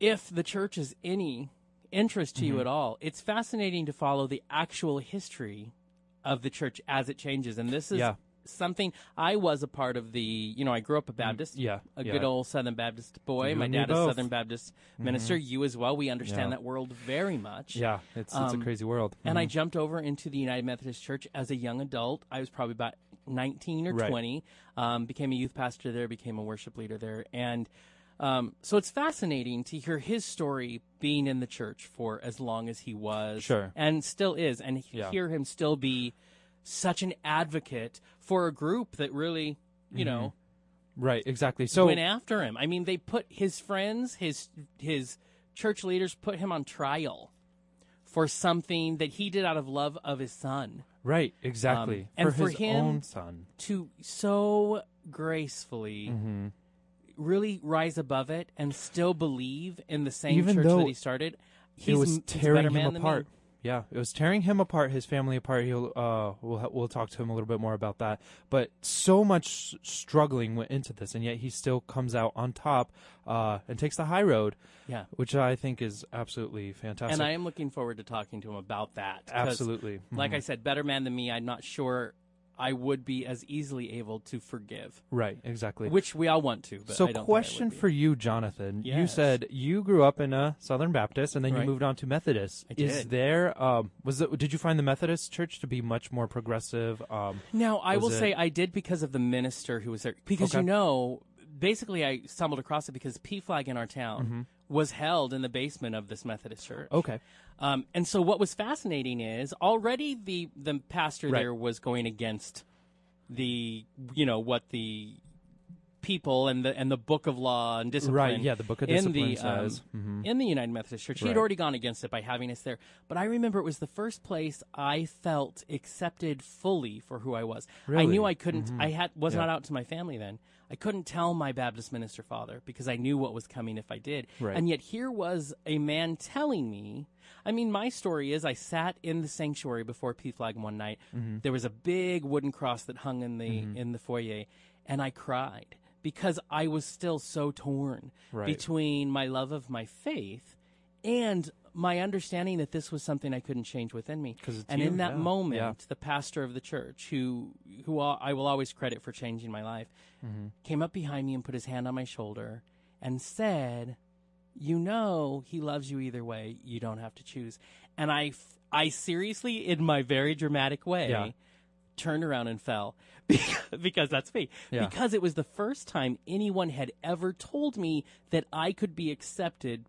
If the church is any interest to you Mm-hmm. at all, it's fascinating to follow the actual history of the church as it changes. And this is Yeah. Something I was a part of the. You know, I grew up a Baptist. Mm, yeah, a yeah. good old Southern Baptist boy. You My dad is. Southern Baptist minister. You as well. We understand Yeah. that world very much. Yeah, it's it's Um, a crazy world. And I Mhm. jumped over into the United Methodist Church as a young adult. I was probably about 19 or Right. 20. Um, became a youth pastor there, became a worship leader there. And um, so it's fascinating to hear his story being in the church for as long as he was. Sure. And still is. And Yeah. hear him still be such an advocate for a group that really, you know, right, exactly. Mm-hmm. So went after him. I mean, they put his friends, his his church leaders put him on trial for something that he did out of love of his son. right, exactly. Um, and for, for his him- own son. To so gracefully Mm-hmm. really rise above it and still believe in the same Even church that he started. He's, was he's a better tearing him apart. Yeah, it was tearing him apart, his family apart. He'll uh, we'll we'll talk to him a little bit more about that. But so much struggling went into this, and yet he still comes out on top uh, and takes the high road, Yeah. which I think is absolutely fantastic. And I am looking forward to talking to him about that. absolutely, Like Mhm. I said, better man than me. I'm not sure I would be as easily able to forgive, right, exactly. which we all want to. But so, I don't think I question for you, Jonathan. You said you grew up in a Southern Baptist, and then you moved on to Methodist. I Is there? Um, was it? Did you find the Methodist Church to be much more progressive? Um, Now, I will it- say I did because of the minister who was there. Because Okay. you know, basically, I stumbled across it because PFLAG in our town Mm-hmm. Was held in the basement of this Methodist church. okay. Um, and so what was fascinating is already the the pastor Right. there was going against the you know what the people and the and the book of law and discipline Right, yeah, the Book of in Discipline the, um, says. Mhm. in the United Methodist Church. He had Right. already gone against it by having us there. But I remember it was the first place I felt accepted fully for who I was. Really? I knew I couldn't I had was Yeah. not out to my family then. I couldn't tell my Baptist minister father because I knew what was coming if I did. Right. And yet here was a man telling me I mean, my story is I sat in the sanctuary before PFLAG one night. Mm-hmm. There was a big wooden cross that hung in the in the foyer, and I cried because I was still so torn Right. between my love of my faith and my understanding that this was something I couldn't change within me. and you, in that yeah, moment, yeah. the pastor of the church, who who I will always credit for changing my life, Mm-hmm. came up behind me and put his hand on my shoulder and said, "You know, he loves you either way. You don't have to choose." And I, f- I seriously, in my very dramatic way, Yeah. Turned around and fell because that's me. Yeah. Because it was the first time anyone had ever told me that I could be accepted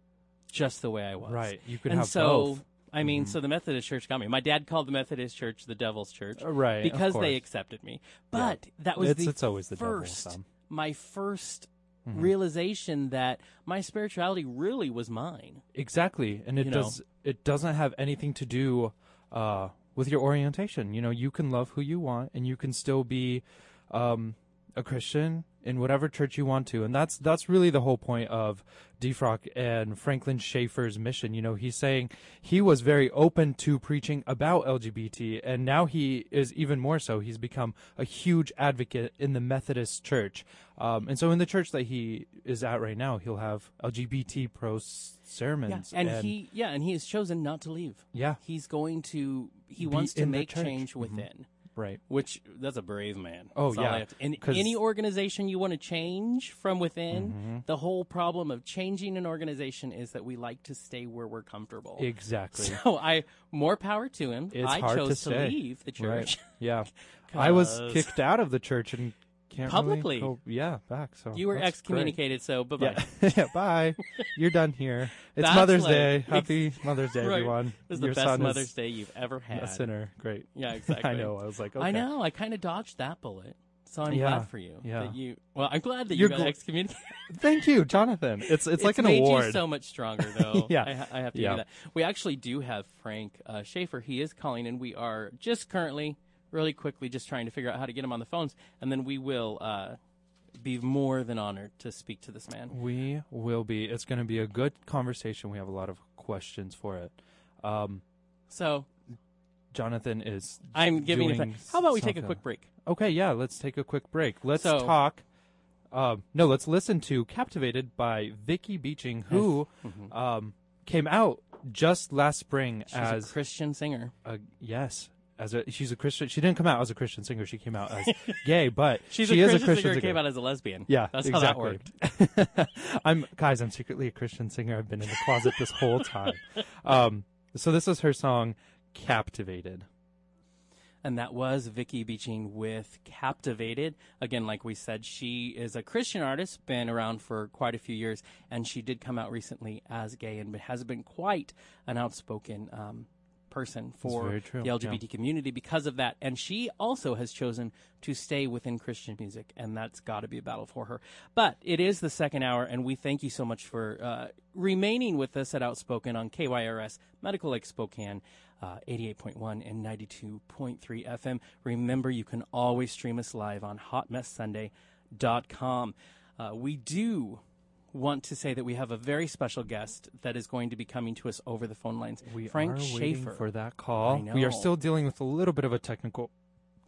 just the way I was. Right, you could and have so, both. Mm-hmm. I mean, so the Methodist Church got me. My dad called the Methodist Church the Devil's Church, Uh, right, Because they accepted me. But that was It's- the it's always the devil, first. Mm-hmm. my 1st realization that my spirituality really was mine. Exactly, and it You know. does. It doesn't have anything to do uh, with your orientation. You know, you can love who you want, and you can still be um, a Christian in whatever church you want to, and that's that's really the whole point of Defrock and Franklin Schaefer's mission. You know, he's saying he was very open to preaching about LGBT, and now he is even more so. He's become a huge advocate in the Methodist Church, um, and so in the church that he is at right now, he'll have LGBT pro sermons, and, he, yeah, and he has chosen not to leave. yeah, He's going to, he wants to make change Mhm. within. Right. Which that's a brave man. Oh, That's yeah. I have to- in 'Cause- any organization you want to change from within, Mm-hmm. the whole problem of changing an organization is that we like to stay where we're comfortable. Exactly. So I more power to him. It's I hard chose to stay. leave the church. Right. Yeah. I was kicked out of the church and can't Publicly. Really go, yeah, back. So You were excommunicated, so bye bye. Yeah. yeah. Bye. You're done here. It's That's Mother's like- Day. ex- Happy Mother's Day, Right. everyone. It was the Your best son Mother's Day you've ever had. a sinner. Great. Yeah, exactly. I know. I was like, okay. I know. I kind of dodged that bullet. So I'm Yeah, glad for you. yeah. That you. Well, I'm glad that you You're got gl- excommunicated. Thank you, Jonathan. It's it's, like an made award. you so much stronger, though. Yeah. I, ha- I have to Yeah. do that. We actually do have Frank uh, Schaefer. He is calling, and we are just currently, really quickly, just trying to figure out how to get him on the phones, and then we will uh, be more than honored to speak to this man. we will be. It's going to be a good conversation. We have a lot of questions for it. Um, So Jonathan is. I'm giving doing How about we take a quick break? Okay, yeah, let's take a quick break. Let's So- talk. Um, no, let's listen to "Captivated" by Vicky Beeching, who um, came out just last spring Mm-hmm. She's as a Christian singer. a, yes, as a she's a Christian. She didn't come out as a Christian singer. She came out as gay, but She's she a is Christian, a Christian singer. singer. Came out as a lesbian. yeah, that's exactly. how that worked. I'm guys. I'm secretly a Christian singer. I've been in the closet this whole time. Um, so this is her song "Captivated." And that was Vicky Beeching with Captivated. Again, like we said, she is a Christian artist, been around for quite a few years, and she did come out recently as gay and has been quite an outspoken um, person for the LGBT community because of that. And she also has chosen to stay within Christian music, and that's got to be a battle for her. But it is the second hour, and we thank you so much for uh, remaining with us at Outspoken on KYRS Medical Lake Spokane. Uh, 88.1 and 92.3 FM. Remember, you can always stream us live on hotmesssunday.com. Uh, we do want to say that we have a very special guest that is going to be coming to us over the phone lines. We Frank are Schaefer. waiting for that call. We are still dealing with a little bit of a technical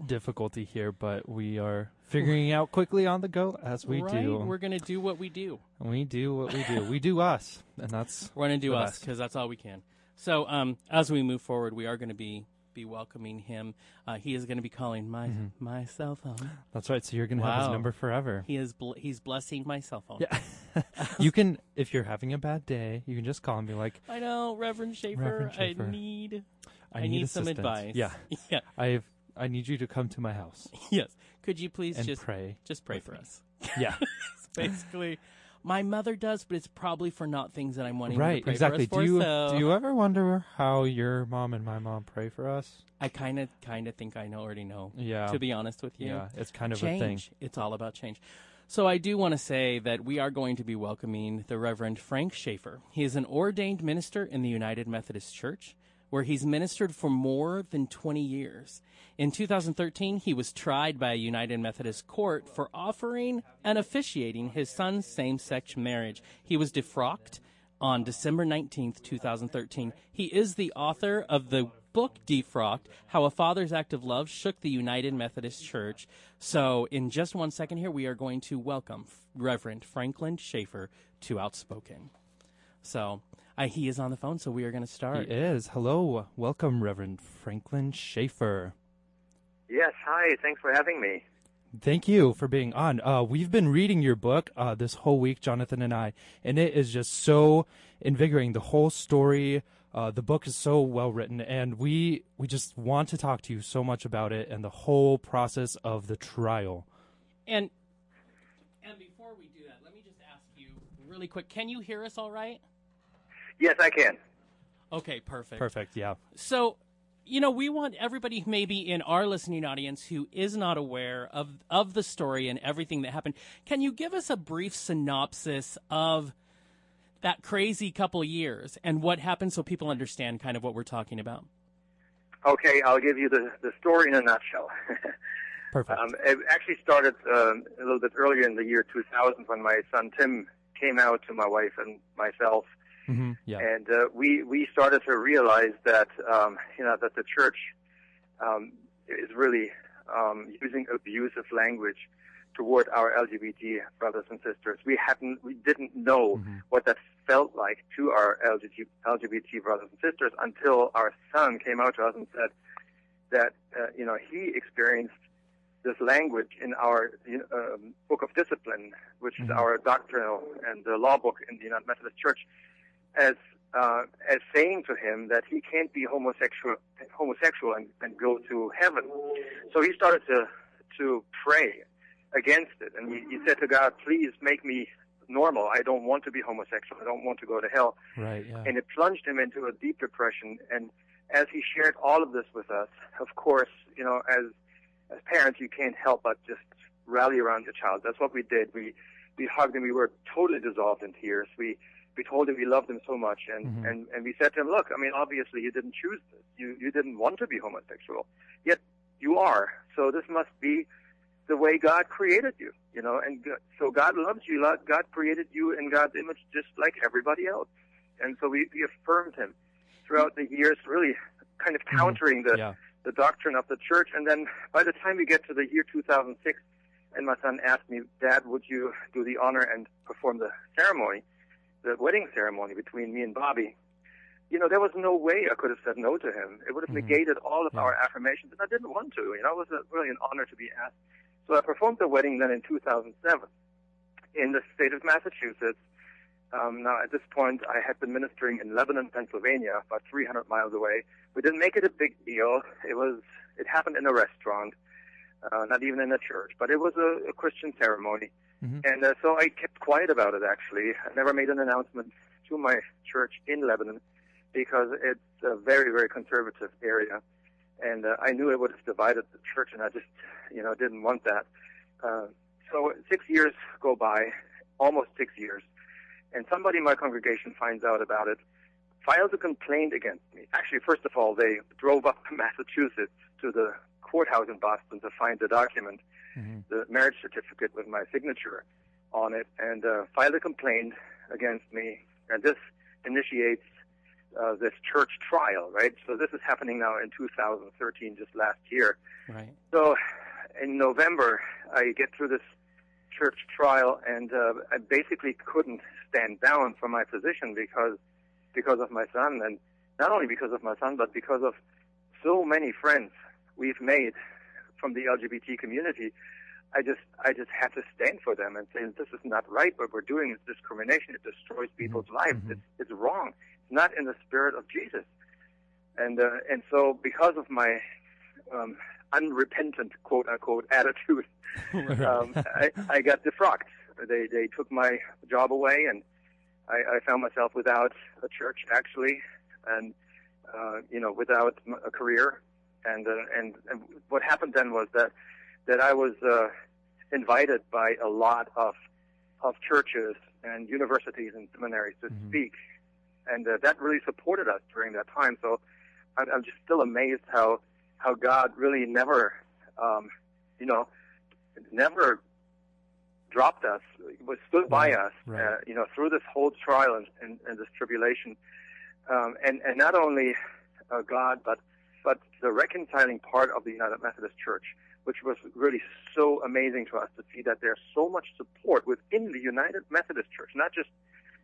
difficulty here, but we are figuring out quickly on the go as we right? do. We're going to do what we do. we do what we do. we do us, and that's We're going to do us because that's all we can. So um, as we move forward, we are going to be be welcoming him. Uh, he is going to be calling my Mm-hmm. my cell phone. that's right. So you're gonna have his number forever. He is bl- he's blessing my cell phone. Yeah. you can, if you're having a bad day, you can just call and be like, I know, Reverend Schaefer. Reverend Schaefer, I need "I, I need, need some advice. Yeah, yeah. I've. I need you to come to my house Yes. Could you please and just pray. just pray for me. us? Yeah, Basically, my mother does, but it's probably for not things that I'm wanting right. to pray Exactly. for us do you so do you ever wonder how your mom and my mom pray for us? I kind of kind of think I know already know. Yeah. To be honest with you. Yeah, it's kind of change. a thing. It's all about change. So I do want to say that we are going to be welcoming the Reverend Frank Schaefer. He is an ordained minister in the United Methodist Church, where he's ministered for more than 20 years. In 2013, he was tried by a United Methodist court for offering and officiating his son's same-sex marriage. He was defrocked on December 19th, 2013. He is the author of the book Defrocked How a Father's Act of Love Shook the United Methodist Church. So, in just one second here, we are going to welcome Reverend Franklin Schaefer to Outspoken. So, I, he is on the phone, so we are going to start. He start. is. Hello, welcome, Reverend Franklin Schaefer. Yes, hi. Thanks for having me. Thank you for being on. Uh, we've been reading your book uh, this whole week, Jonathan and I, and it is just so invigorating. The whole story, uh, the book is so well written, and we we just want to talk to you so much about it and the whole process of the trial. And and before we do that, let me just ask you really quick. Can you hear us all right? Yes, I can. Okay, perfect. Perfect. Yeah. So, you know, we want everybody maybe in our listening audience who is not aware of of the story and everything that happened. Can you give us a brief synopsis of that crazy couple years and what happened so people understand kind of what we're talking about? Okay, I'll give you the, the story in a nutshell. Perfect. um, it actually started um, a little bit earlier in the year 2000 when my son Tim came out to my wife and myself, hmm Yeah. and uh, we we started to realize that um, you know that the church um, is really um, using abusive language toward our LGBT brothers and sisters. We hadn't, we didn't know Mhm. what that felt like to our LGBT, LGBT brothers and sisters until our son came out to us and said that uh, you know he experienced this language in our um, book of discipline, which is Mhm. our doctrinal and the law book in the United Methodist Church, as uh, as saying to him that he can't be homosexual homosexual and, and go to heaven. So he started to to pray against it, and he, he said to God, "Please make me normal. I don't want to be homosexual. I don't want to go to hell." Right. Yeah. and it plunged him into a deep depression. And as he shared all of this with us, of course, you know, as as parents, you can't help but just rally around your child. That's what we did. We we hugged him. We were totally dissolved in tears. We we told him we loved him so much, and Mhm. and and we said to him, look, I mean, obviously you didn't choose this. You you didn't want to be homosexual, yet you are. So this must be the way God created you, you know, and so God loves you. God created you in God's image just like everybody else. And so we, we affirmed him throughout the years, really kind of countering the, yeah. the doctrine of the church. And then by the time we get to the year 2006, and my son asked me, Dad, would you do the honor and perform the ceremony, the wedding ceremony between me and Bobby? You know, there was no way I could have said no to him. It would have Mhm. negated all of Yeah. our affirmations, and I didn't want to. You know, it was a, really an honor to be asked. So I performed the wedding then in 2007 in the state of Massachusetts. Um, now, at this point, I had been ministering in Lebanon, Pennsylvania, about 300 miles away. We didn't make it a big deal. It was it happened in a restaurant, uh, not even in a church, but it was a, a Christian ceremony. Mhm. And uh, so I kept quiet about it. Actually, I never made an announcement to my church in Lebanon because it's a very, very conservative area, and uh, I knew it would have divided the church, and I just, you know, didn't want that. Uh, so six years go by, almost six years, and somebody in my congregation finds out about it, files a complaint against me. Actually, first of all, they drove up to Massachusetts to the courthouse in Boston to find the document, Mhm. the marriage certificate with my signature on it and uh, filed a complaint against me. And this initiates uh, this church trial, right? So this is happening now in 2013, just last year. Right. So in November, I get through this church trial, and uh, I basically couldn't stand down from my position because because of my son, and not only because of my son, but because of so many friends we've made from the LGBT community. I just I just had to stand for them and say this is not right. What we're doing is discrimination. It destroys people's lives. It's, it's wrong. It's not in the spirit of Jesus. And uh, and so because of my um, unrepentant quote unquote attitude, um, I, I got defrocked. They they took my job away, and I, I found myself without a church actually, and uh, you know without a career. And, uh, and and what happened then was that that I was uh, invited by a lot of of churches and universities and seminaries to speak, and uh, that really supported us during that time. So I'm, I'm just still amazed how how God really never, um, you know, never dropped us, was stood by us, right. Uh, you know, through this whole trial and, and, and this tribulation, um, and and not only uh, God, but but the reconciling part of the United Methodist Church, which was really so amazing to us to see that there's so much support within the United Methodist Church, not just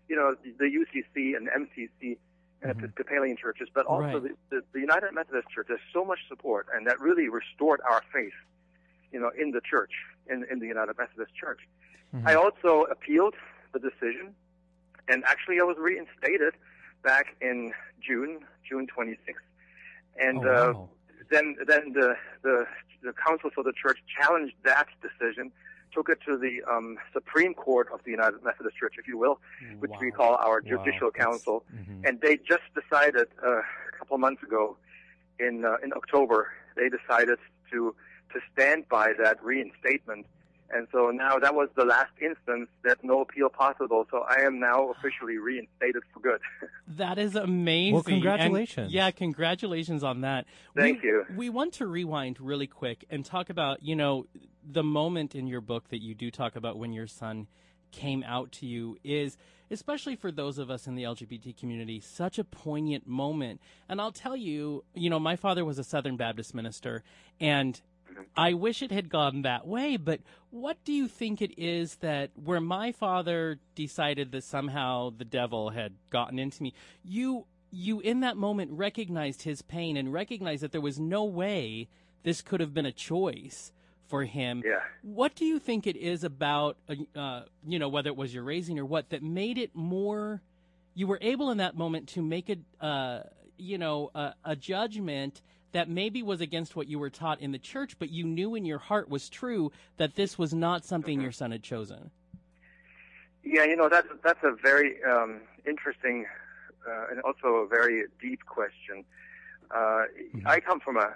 you know the UCC and MCC and Episcopalian churches, but also Right. the, the, the United Methodist Church. There's so much support, and that really restored our faith, you know, in the church, in in the United Methodist Church. Mm-hmm. I also appealed the decision, and actually I was reinstated back in June, June 26th. And Oh, uh, then then the, the the council for the church challenged that decision, took it to the um, Supreme Court of the United Methodist Church, if you will, which we call our judicial that's- council. mhm. And they just decided uh, a couple of months ago, in uh, in October, they decided to to stand by that reinstatement. And so now that was the last instance that no appeal possible. So I am now officially reinstated for good. That is amazing. Well, And- congratulations. yeah, congratulations on that. Thank we, you. We want to rewind really quick and talk about, you know, the moment in your book that you do talk about when your son came out to you is especially for those of us in the LGBT community such a poignant moment. And I'll tell you, you know, my father was a Southern Baptist minister and I wish it had gone that way, but what do you think it is that where my father decided that somehow the devil had gotten into me, you you in that moment recognized his pain and recognized that there was no way this could have been a choice for him. Yeah. What do you think it is about uh, uh, you know whether it was your raising or what that made it more you were able in that moment to make a uh, you know a, a judgment that maybe was against what you were taught in the church, but you knew in your heart was true that this was not something your son had chosen. Yeah, you know that's that's a very um, interesting uh, and also a very deep question. Uh, I come from a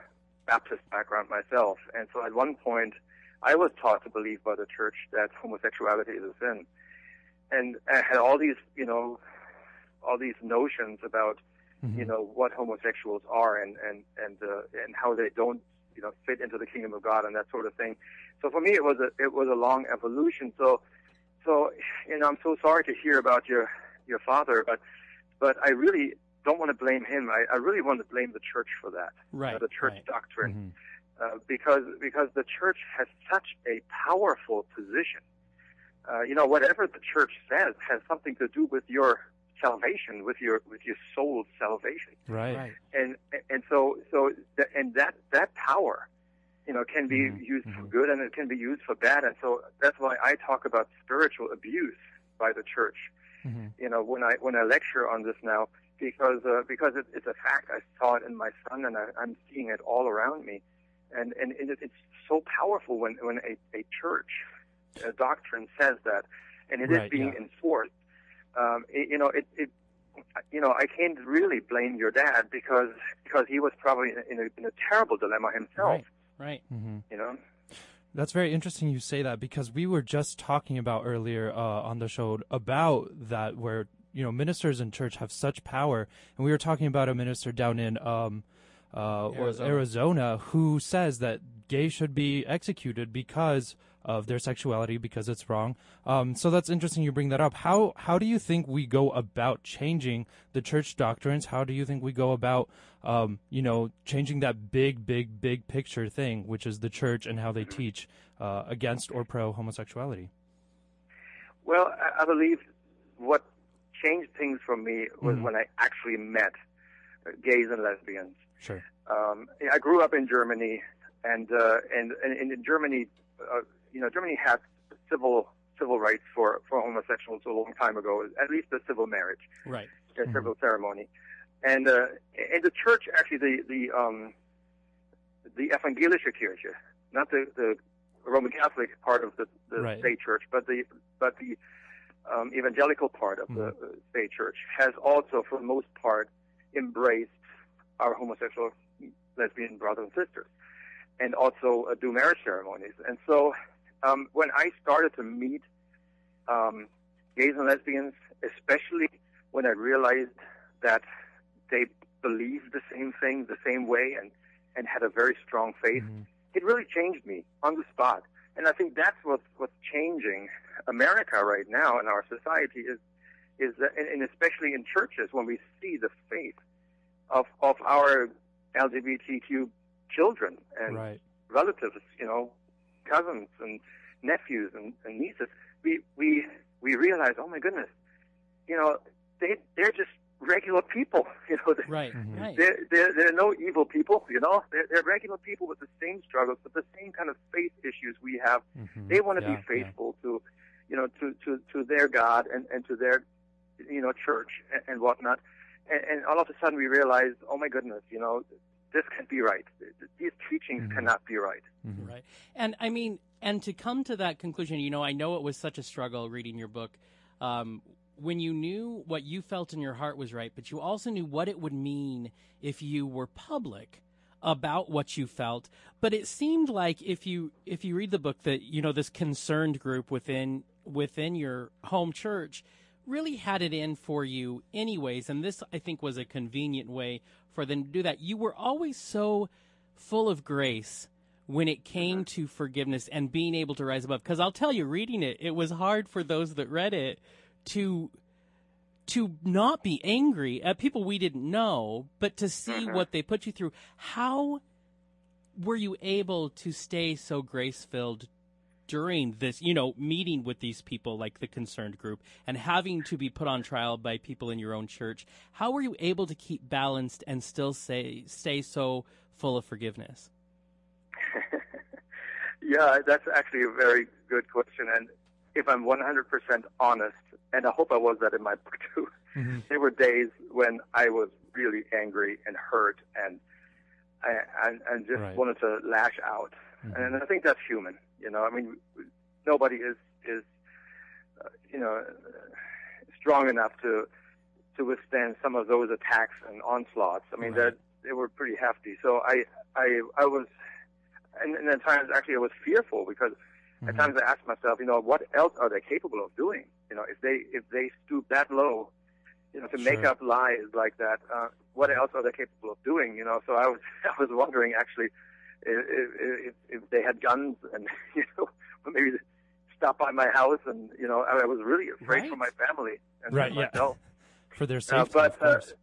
Baptist background myself, and so at one point I was taught to believe by the church that homosexuality is a sin, and I had all these, you know, all these notions about, you know, what homosexuals are and and and uh, and how they don't, you know, fit into the kingdom of God and that sort of thing. So for me, it was a it was a long evolution. So so, you know, I'm so sorry to hear about your your father, but but I really don't want to blame him. I, I really want to blame the church for that, Right, the church right. doctrine, uh, because because the church has such a powerful position. Uh, you know, whatever the church says has something to do with your salvation, with your with your soul's salvation Right. and and so so th- and that that power you know can be Mm-hmm. used for good and it can be used for bad and so that's why I talk about spiritual abuse by the church Mm-hmm. you know when I when I lecture on this now because uh, because it, it's a fact I saw it in my son and I, I'm seeing it all around me and and it, it's so powerful when when a, a church a doctrine says that and it is Right, being yeah. enforced um, it, you know it, it you know, I can't really blame your dad because because he was probably in a, in a terrible dilemma himself. Right. Right. You know. That's very interesting you say that because we were just talking about earlier uh, on the show about that where you know ministers in church have such power, and we were talking about a minister down in um, uh, Arizona. Arizona who says that gays should be executed because of their sexuality because it's wrong. Um, so that's interesting you bring that up. How how do you think we go about changing the church doctrines? How do you think we go about um, you know changing that big big big picture thing, which is the church and how they teach uh, against or pro homosexuality? Well, I, I believe what changed things for me was Mhm. when I actually met uh, gays and lesbians. Sure. Um, I grew up in Germany, and uh, and, and in Germany, uh, you know, Germany had civil civil rights for for homosexuals a long time ago, at least the civil marriage, Right. a civil ceremony, and uh, and the church actually the the um, the evangelische Kirche, not the the Roman Catholic part of the, the Right. state church, but the but the um, evangelical part of the uh, state church has also, for the most part, embraced our homosexual lesbian brothers and sisters, and also uh, do marriage ceremonies. And so, um, when I started to meet um, gays and lesbians, especially when I realized that they believed the same thing, the same way, and and had a very strong faith, it really changed me on the spot. And I think that's what's what's changing America right now in our society is is that, and, and especially in churches when we see the faith of of our LGBTQ children and Right. relatives, you know, cousins and nephews and, and nieces, we we we realize, oh my goodness, you know, they they're just regular people, you know. they- Right. Mhm. Right. They're, they're, they're no evil people, you know. They're, they're regular people with the same struggles, with the same kind of faith issues we have. Mhm. They want to Yeah, be faithful to, you know, to, to, to their God and, and to their, you know, church and, and whatnot. And, and all of a sudden we realize, oh my goodness, you know, this can't be right. These teachings Mhm. cannot be right. Mhm. Right. And I mean, and to come to that conclusion, you know, I know it was such a struggle reading your book. Um, when you knew what you felt in your heart was right, but you also knew what it would mean if you were public about what you felt. But it seemed like if you if you read the book that you know this concerned group within within your home church really had it in for you anyways and this I think was a convenient way for them to do that. You were always so full of grace when it came mm-hmm. to forgiveness and being able to rise above. Because I'll tell you, reading it, it was hard for those that read it to to not be angry at people we didn't know, but to see mm-hmm. what they put you through. How were you able to stay so grace filled during this, you know, meeting with these people like the concerned group and having to be put on trial by people in your own church? How were you able to keep balanced and still say stay so full of forgiveness? Yeah, that's actually a very good question. And if I'm 100% honest, and I hope I was that in my book too, Mhm. there were days when I was really angry and hurt and and, and just Right. wanted to lash out. And I think that's human. You know, I mean, nobody is is uh, you know strong enough to to withstand some of those attacks and onslaughts. I mean, Right. that they were pretty hefty. So I I I was and, and at times actually I was fearful because at times I asked myself, you know, what else are they capable of doing? You know, if they if they stoop that low, you know, to make up lies like that, uh, what else are they capable of doing? You know, so I was I was wondering actually if, if, if they had guns and you know maybe stop by my house and you know I was really afraid for my family and Right, for yeah. myself. For their Uh, safety, but of course.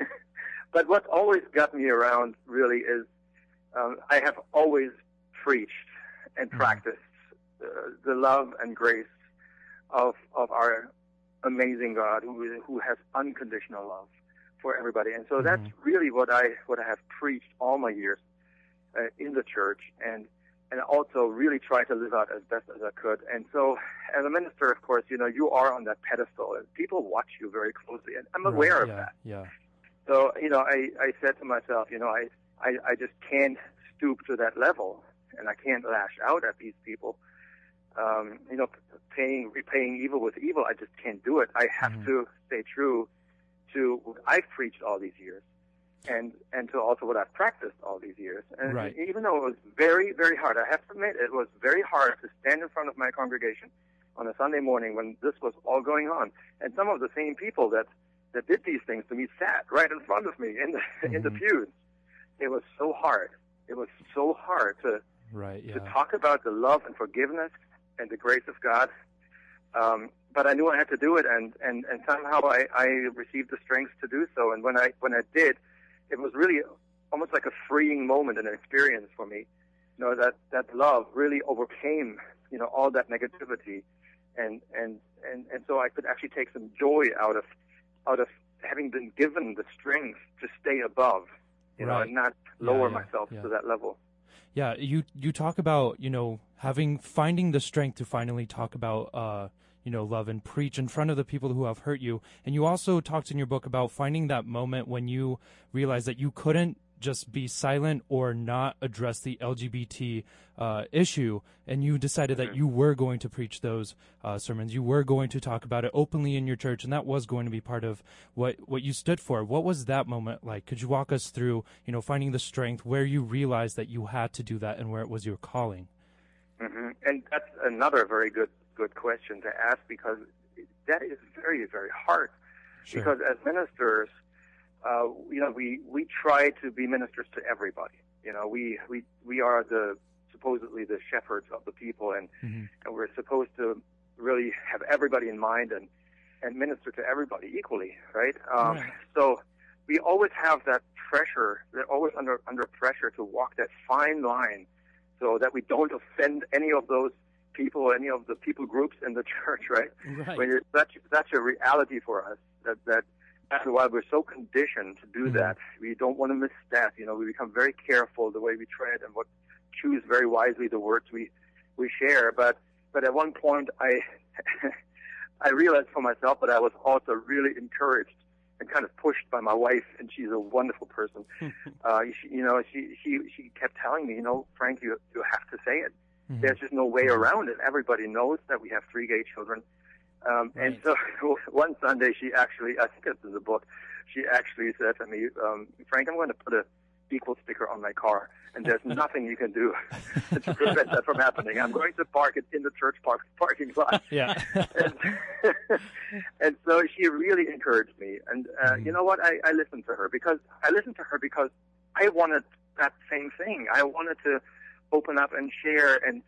Uh, but what always got me around really is um, I have always preached and Mhm. practiced uh, the love and grace of of our amazing God who who has unconditional love for everybody, and so that's really what I what I have preached all my years uh, in the church and. And also really try to live out as best as I could. And so, as a minister, of course, you know, you are on that pedestal, and people watch you very closely. And I'm aware Right, of yeah, that. Yeah. So, you know, I, I said to myself, you know, I, I, I just can't stoop to that level and I can't lash out at these people. Um, you know, paying, repaying evil with evil, I just can't do it. I have Mhm. to stay true to what I've preached all these years and, and to also what I've practiced all these years. And Right. even though it was very, very hard, I have to admit it was very hard to stand in front of my congregation on a Sunday morning when this was all going on. And some of the same people that, that did these things to me sat right in front of me in the, in the Mhm. pews. It was so hard. It was so hard to, Yeah. to talk about the love and forgiveness and the grace of God. Um, but I knew I had to do it, and and and somehow I I received the strength to do so. And when I when I did, it was really almost like a freeing moment and an experience for me. You know that that love really overcame you know all that negativity, and and and and so I could actually take some joy out of out of having been given the strength to stay above, you know, and not Yeah, lower yeah, myself yeah. to that level. Yeah, you you talk about you know having finding the strength to finally talk about uh you know love and preach in front of the people who have hurt you, and you also talked in your book about finding that moment when you realized that you couldn't just be silent or not address the LGBT uh, issue, and you decided that you were going to preach those uh, sermons. You were going to talk about it openly in your church, and that was going to be part of what what you stood for. What was that moment like? Could you walk us through, you know, finding the strength where you realized that you had to do that and where it was your calling? hmm And that's another very good good question to ask because that is very very hard. Sure. Because as ministers, uh, you know, we we try to be ministers to everybody. You know, we we we are the supposedly the shepherds of the people, and Mhm. and we're supposed to really have everybody in mind and and minister to everybody equally, right? Um, Right. So we always have that pressure. They're always under under pressure to walk that fine line, so that we don't offend any of those people, any of the people groups in the church, right? Right. When it's such such a reality for us that that after a while we're so conditioned to do Mhm. that. We don't want to misstep. You know, we become very careful the way we tread and what choose very wisely the words we we share. But but at one point I I realized for myself that I was also really encouraged and kind of pushed by my wife, and she's a wonderful person. uh, she, you know, she she she kept telling me, you know, Frank, you you have to say it. Mhm. There's just no way around it. Everybody knows that we have three gay children. Um, And so one Sunday, she actually, I think it's in the book, she actually said to me, um, Frank, I'm going to put a equal sticker on my car, and there's nothing you can do to prevent that from happening. I'm going to park it in the church park, parking lot. Yeah. and, and so she really encouraged me. And uh, you know what? I, I listened to her because I listened to her because I wanted that same thing. I wanted to open up and share and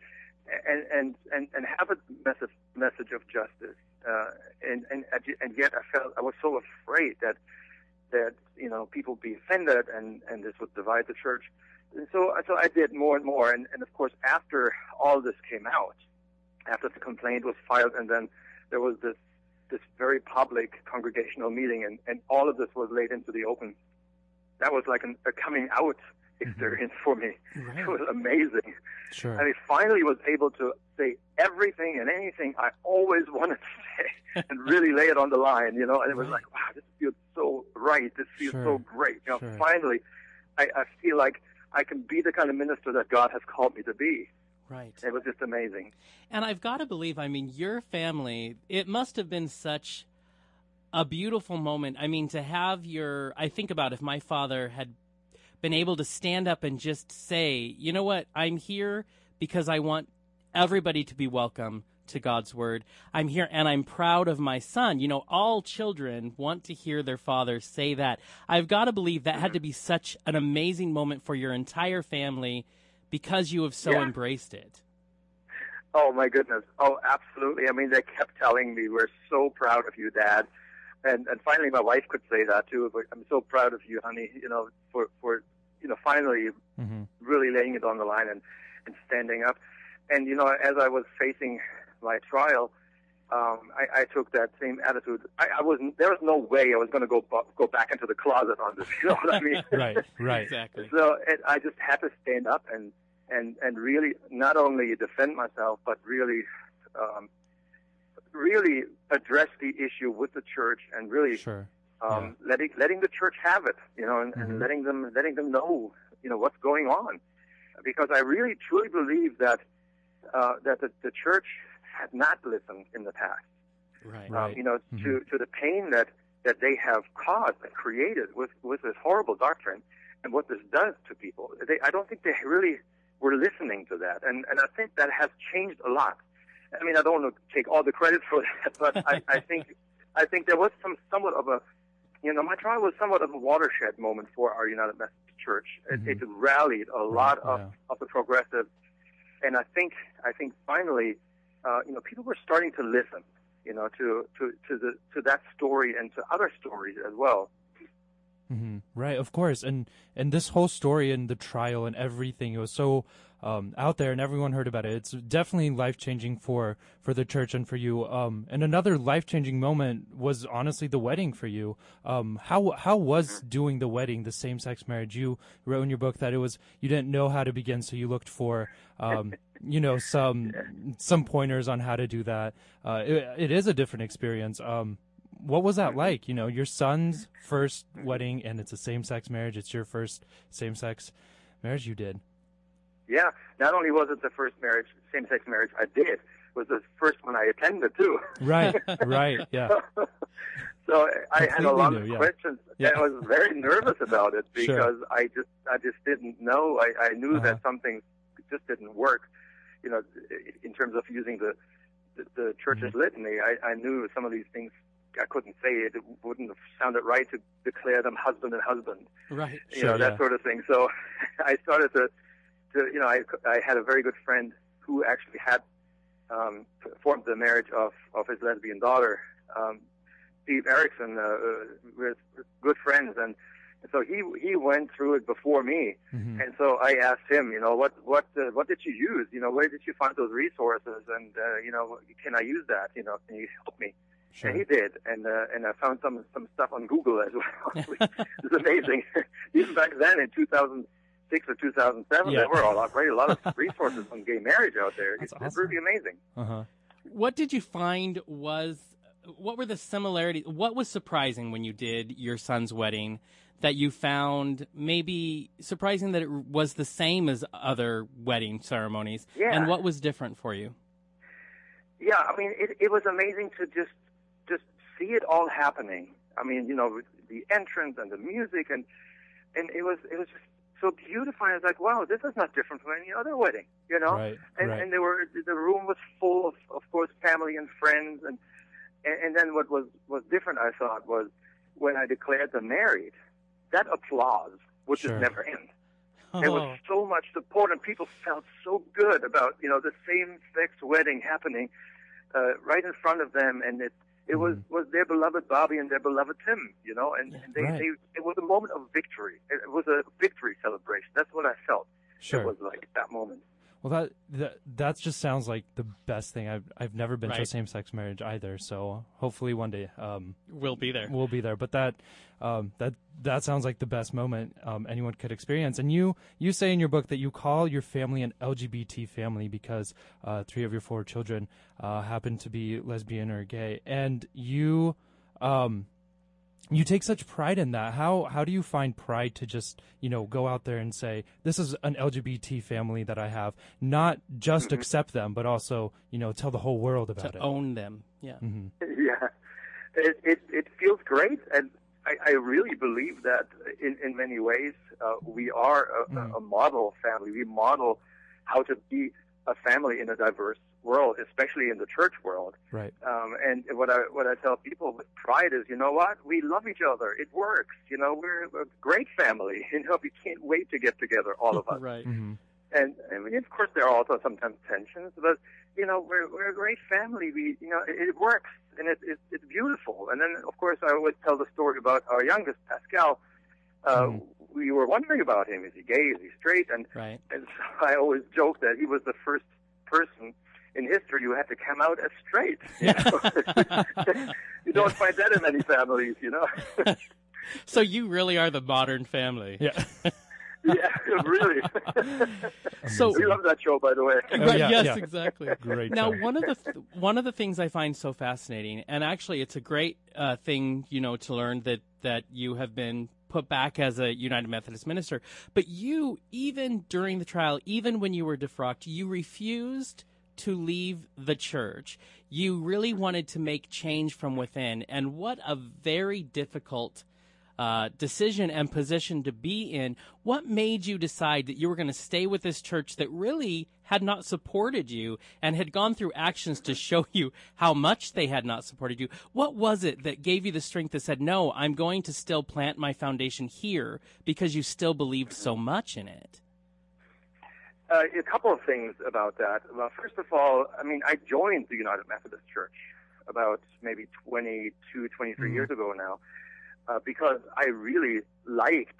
and and and, and have a message message of justice. Uh, and and and yet I felt I was so afraid that that you know people be offended and and this would divide the church. And so so I did more and more. And and of course after all this came out, after the complaint was filed, and then there was this this very public congregational meeting, and and all of this was laid into the open. That was like an, a coming out Mm-hmm. experience for me. It was amazing. Sure. And I finally was able to say everything and anything I always wanted to say and really lay it on the line, you know. And it was like, wow, this feels so right. This feels Sure. so great. You know, Sure. finally, I, I feel like I can be the kind of minister that God has called me to be. Right. It was just amazing. And I've got to believe, I mean, your family, it must have been such a beautiful moment. I mean, to have your, I think about if my father had been able to stand up and just say, you know what, I'm here because I want everybody to be welcome to God's word. I'm here and I'm proud of my son. You know, all children want to hear their father say that. I've got to believe that had to be such an amazing moment for your entire family because you have so Yeah. embraced it. Oh my goodness. Oh, absolutely. I mean, they kept telling me, "We're so proud of you, Dad." And and finally, my wife could say that too. But I'm so proud of you, honey. You know, for for you know, finally hmm really laying it on the line and and standing up. And you know, as I was facing my trial, um, I, I took that same attitude. I, I wasn't. There was no way I was going to go bu- go back into the closet on this. You know what I mean? Right. Right. Exactly. So it, I just had to stand up and and and really not only defend myself, but really, um, really address the issue with the church and really Sure. Um, letting letting the church have it, you know, and, Mhm. and letting them letting them know, you know, what's going on, because I really truly believe that uh, that the, the church had not listened in the past Right. um, Right. you know, to, to the pain that, that they have caused and created with, with this horrible doctrine and what this does to people. They, I don't think they really were listening to that. And, and I think that has changed a lot. I mean, I don't want to take all the credit for that, but I, I think, I think there was some, somewhat of a, you know, my trial was somewhat of a watershed moment for our United Methodist Church. It, Mhm. it rallied a lot of, yeah. of the progressive and I think I think finally, uh, you know, people were starting to listen, you know, to to to the to that story and to other stories as well. Mm-hmm. Right, of course, and and this whole story and the trial and everything it was so um, out there, and everyone heard about it. It's definitely life changing for for the church and for you. Um, and another life changing moment was honestly the wedding for you. Um, how how was doing the wedding, the same sex marriage? You wrote in your book that it was you didn't know how to begin, so you looked for um, you know some some pointers on how to do that. Uh, it, it is a different experience. Um, what was that like? You know, your son's first wedding, and it's a same-sex marriage. It's your first same-sex marriage you did. Yeah, not only was it the first marriage, same-sex marriage I did, it was the first one I attended too. Right, right, yeah. so I had a lot of questions, Yeah. and I was very nervous about it Sure. because I just, I just didn't know. I, I knew Uh-huh. that something just didn't work. You know, in terms of using the the, the church's Mm-hmm. litany, I, I knew some of these things I couldn't say it. It wouldn't have sounded right to declare them husband and husband Right. you Sure, know that yeah. sort of thing. So I started to, to you know, I I had a very good friend who actually had um, formed the marriage of of his lesbian daughter, um, Steve Erickson. Uh, uh, we're good friends, and so he he went through it before me, Mhm. and so I asked him, you know, what what uh, what did you use? You know, where did you find those resources? And uh, you know, can I use that? You know, can you help me? Sure. And he did, and uh, and I found some some stuff on Google as well. it's amazing. Even back then, in 2006 or 2007, Yeah. there were a lot, right, a lot of resources on gay marriage out there. That's it's, it's awesome. really amazing. Uh-huh. What did you find was what were the similarities? What was surprising when you did your son's wedding that you found maybe surprising that it was the same as other wedding ceremonies? Yeah. And what was different for you? Yeah, I mean, it, it was amazing to just see it all happening. I mean, you know, the entrance and the music, and and it was it was just so beautiful. I was like, wow, this is not different from any other wedding, you know. Right, and, right. and there were the room was full of, of course, family and friends, and, and and then what was was different, I thought, was when I declared them married, that applause would Sure. just never end. There was so much support, and people felt so good about you know the same-sex wedding happening uh, right in front of them, and it it was mm-hmm. was their beloved Bobby and their beloved Tim, you know, and, and they, right. they it was a moment of victory. It, it was a victory celebration. That's what I felt. Sure. It was like that moment. Well, that that that just sounds like the best thing. I've I've never been to a same-sex marriage either, so hopefully one day um, We'll be there. we'll be there. But that um, that that sounds like the best moment um, anyone could experience. And you you say in your book that you call your family an LGBT family because uh, three of your four children uh, happen to be lesbian or gay, and you. Um, you take such pride in that. How how do you find pride to just you know go out there and say this is an LGBT family that I have, not just mm-hmm. accept them, but also you know tell the whole world about to it. own them. Yeah. Mm-hmm. yeah, it, it it feels great, and I, I really believe that in in many ways uh, we are a, a mm-hmm. model family. We model how to be a family in a diverse world, especially in the church world. Right. Um, and what I what I tell people with pride is, you know what? We love each other. It works. You know, we're a great family. You know, we can't wait to get together, all of us. Right. Mm-hmm. And I mean, of course, there are also sometimes tensions, but you know, we're we're a great family. We, you know, it, it works and it, it it's beautiful. And then, of course, I always tell the story about our youngest, Pascal. Uh, We were wondering about him: is he gay? Is he straight? And Right. and so I always joke that he was the first person in history you had to come out as straight. You, know? you don't find that in many families, you know. So you really are the modern family. Yeah. yeah, really. So we love that show, by the way. Right, yeah, yes, yeah. exactly. Great Now, show. one of the th- one of the things I find so fascinating, and actually, it's a great uh, thing, you know, to learn that that you have been put back as a United Methodist minister. But you, even during the trial, even when you were defrocked, you refused to leave the church. You really wanted to make change from within, and what a very difficult uh, decision and position to be in. What made you decide that you were going to stay with this church that really had not supported you and had gone through actions to show you how much they had not supported you? What was it that gave you the strength that said, no, I'm going to still plant my foundation here because you still believed so much in it? Uh, a couple of things about that. Well, first of all, I mean, I joined the United Methodist Church about maybe 22, 23 years ago now, uh, because I really liked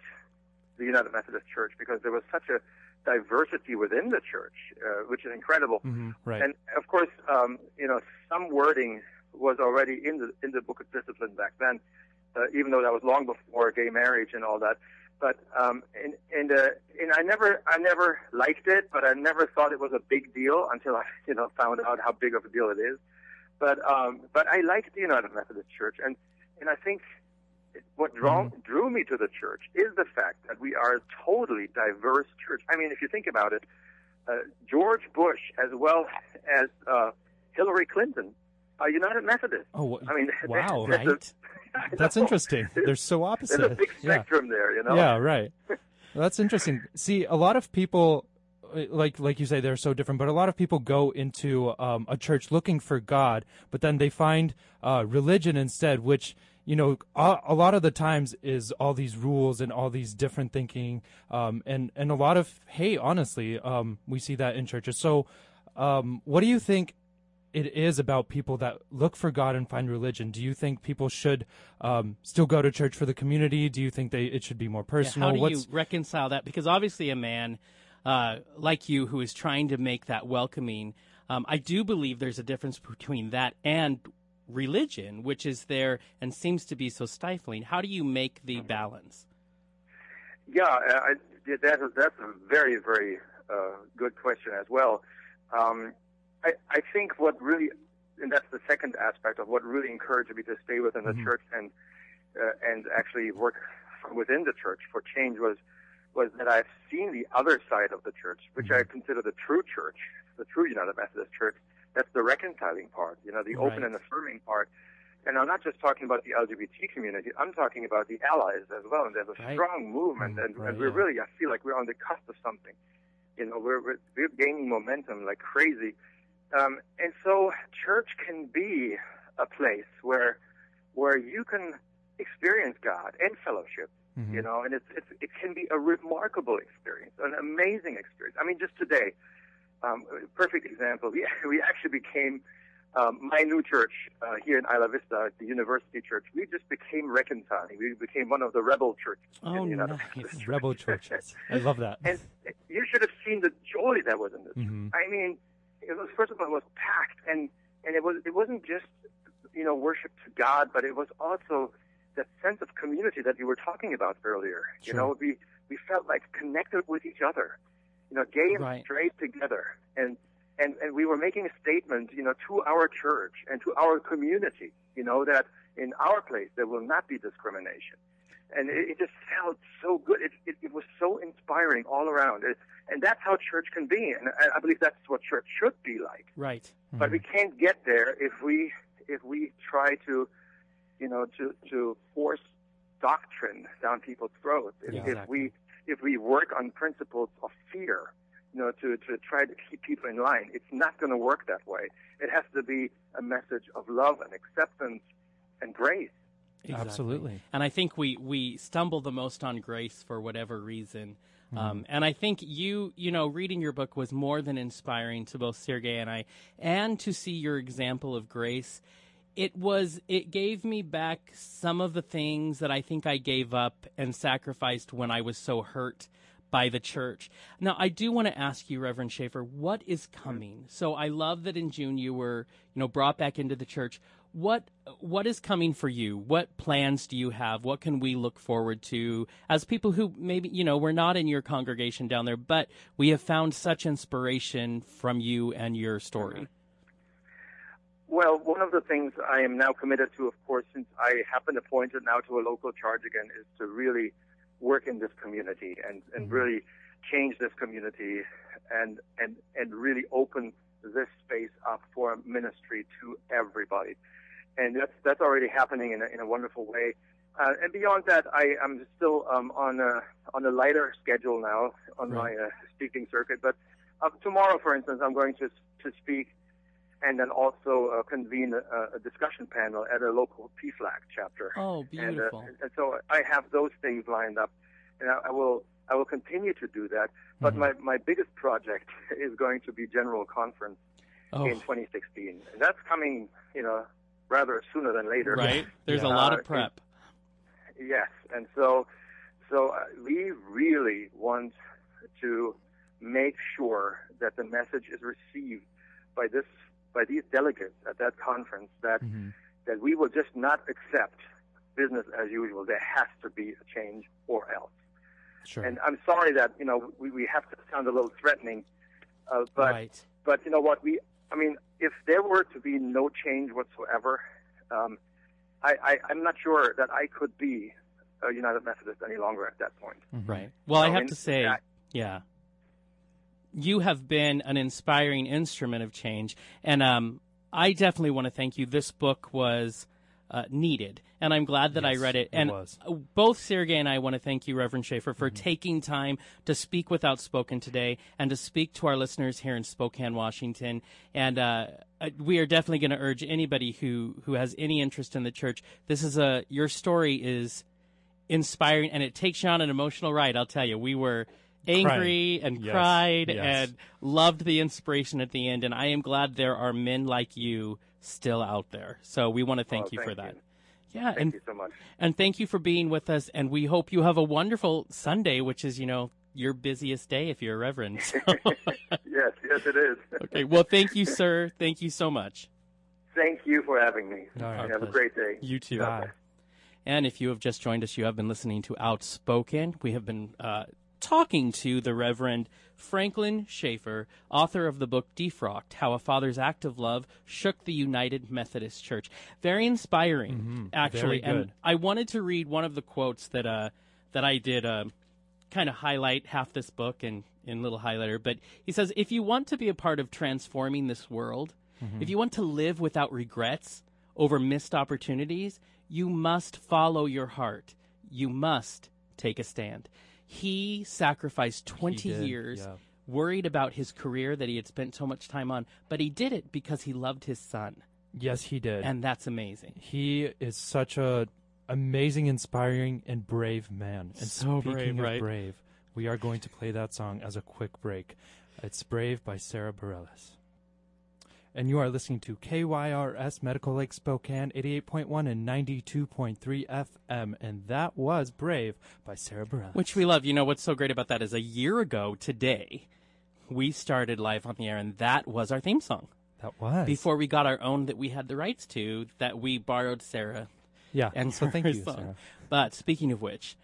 the United Methodist Church because there was such a diversity within the church, uh, which is incredible. hmm Right. And of course, um, you know, some wording was already in the in the Book of Discipline back then, uh, even though that was long before gay marriage and all that. But um, and and uh, and I never I never liked it, but I never thought it was a big deal until I you know found out how big of a deal it is. But um, but I liked the United Methodist Church, and and I think what drew, drew me to the church is the fact that we are a totally diverse church. I mean, if you think about it, uh, George Bush as well as uh, Hillary Clinton are United Methodists. oh, I mean, wow. Right? That's interesting. They're so opposite. There's a big yeah. spectrum there, you know. Yeah, right. That's interesting. See, a lot of people, like like you say, they're so different. But a lot of people go into um, a church looking for God, but then they find uh, religion instead, which you know a, a lot of the times is all these rules and all these different thinking, um, and and a lot of hey, honestly, um, we see that in churches. So, um, what do you think? It is about people that look for God and find religion. Do you think people should um, still go to church for the community? Do you think they it should be more Yeah, personal? how do What's you reconcile that? Because obviously, a man uh, like you who is trying to make that welcoming, um, I do believe there's a difference between that and religion, which is there and seems to be so stifling. How do you make the balance? Yeah, I, I- that is, that's a very, very uh, good question as well. Um, I, I think what really, and that's the second aspect of what really encouraged me to stay within the mm-hmm. church and uh, and actually work within the church for change was was that I've seen the other side of the church, which I mm-hmm. consider the true church, the true United Methodist Church. That's the reconciling part, you know, the open and affirming part. And I'm not just talking about the LGBT community. I'm talking about the allies as well. And there's a Right. strong movement, mm, and, right, and we're yeah. really, I feel like we're on the cusp of something. You know, we're we're, we're gaining momentum like crazy. Um, and so, church can be a place where where you can experience God and fellowship. Mhm. You know, and it's, it's it can be a remarkable experience, an amazing experience. I mean, just today, um, perfect example. We we actually became um, my new church uh, here in Isla Vista, the University Church. We just became reconciling. We became one of the rebel churches. in Oh, United nice. Rebel churches? I love that. And you should have seen the joy that was in this. Mhm. I mean, it was first of all it was packed, and and it was it wasn't just you know worship to God, but it was also that sense of community that you were talking about earlier. You know, we we felt like connected with each other. You know, gay and Right. straight together, and and and we were making a statement, you know, to our church and to our community. You know that in our place there will not be discrimination. And it, it just felt so good. It, it, it was so inspiring all around. It, and that's how church can be. And I, I believe that's what church should be like. Right. But we hmm. can't get there if we if we try to, you know, to to force doctrine down people's throats. If, Yeah. if we if we work on principles of fear, you know, to to try to keep people in line, it's not going to work that way. It has to be a message of love and acceptance and grace. Exactly. Absolutely. And I think we we stumble the most on grace for whatever reason. Um, and I think you, you know, reading your book was more than inspiring to both Sergey and I, and to see your example of grace. It was, it gave me back some of the things that I think I gave up and sacrificed when I was so hurt by the church. Now, I do want to ask you, Reverend Schaefer, what is coming? So I love that in June you were, you know, brought back into the church. What what is coming for you? What plans do you have? What can we look forward to as people who maybe, you know, we're not in your congregation down there, but we have found such inspiration from you and your story. Well, one of the things I am now committed to, of course, since I have been appointed now to a local charge again, is to really work in this community and, and mm-hmm. really change this community and, and, and really open this space up for ministry to everybody. And that's, that's already happening in a, in a wonderful way. Uh, and beyond that, I am still um, on a on a lighter schedule now on Right. my uh, speaking circuit. But uh, tomorrow, for instance, I'm going to to speak and then also uh, convene a, a discussion panel at a local PFLAG chapter. Oh, And, uh, beautiful. and so I have those things lined up, and I, I will I will continue to do that. But Mm-hmm. my, my biggest project is going to be General Conference Oh, in 2016. And that's coming, you know, rather sooner than later. right. There's a lot Uh, of prep. Yes, and so so uh, we really want to make sure that the message is received by this by these delegates at that conference that Mhm. that we will just not accept business as usual. There has to be a change or else. Sure. And I'm sorry that you know we, we have to sound a little threatening, uh, but right. but you know what we I mean if there were to be no change whatsoever, um, I, I I'm not sure that I could be a United Methodist any longer at that point. Right. Well, I So, have and to say, that- yeah, you have been an inspiring instrument of change, and um, I definitely want to thank you. This book was uh, needed, and I'm glad that I read it. it and was. uh, both Sergey and I want to thank you, Reverend Schaefer, for Mm-hmm. taking time to speak with Outspoken today and to speak to our listeners here in Spokane, Washington. And uh, uh, we are definitely going to urge anybody who who has any interest in the church. This is a your story is inspiring and it takes you on an emotional ride. I'll tell you, we were angry and Yes, cried yes. and loved the inspiration at the end. And I am glad there are men like you still out there. So we want to thank Oh, you thank for that. you. Yeah, Thank and you so much. and thank you for being with us. And we hope you have a wonderful Sunday, which is you know your busiest day if you're a reverend. So, Yes, yes, it is. okay, well, thank you, sir. Thank you so much. Thank you for having me. All right. And have a great day. You too. Bye. And if you have just joined us, you have been listening to Outspoken. We have been uh, talking to the Reverend Franklin Schaefer, author of the book Defrocked How a Father's Act of Love Shook the United Methodist Church. Very inspiring, actually. Mm-hmm. Very And. I wanted to read one of the quotes that, uh, that I did uh, kind of highlight half this book in, in little highlighter. But he says if you want to be a part of transforming this world, Mm-hmm. if you want to live without regrets over missed opportunities, you must follow your heart. You must take a stand. He sacrificed 20 did, years, yeah. worried about his career that he had spent so much time on, but he did it because he loved his son. Yes, he did. And that's amazing. he is such a amazing, inspiring, and brave man. And So speaking brave, of right? brave, we are going to play that song as a quick break. It's "Brave" by Sara Bareilles. And you are listening to KYRS Medical Lake Spokane 88.1 and 92.3 FM. And that was Brave by Sara Bareilles. Which we love. You know what's so great about that is a year ago today, we started live on the air, and that was our theme song. that was. Before we got our own that we had the rights to, that we borrowed Sara yeah. and so thank you, song. Sara. But speaking of which,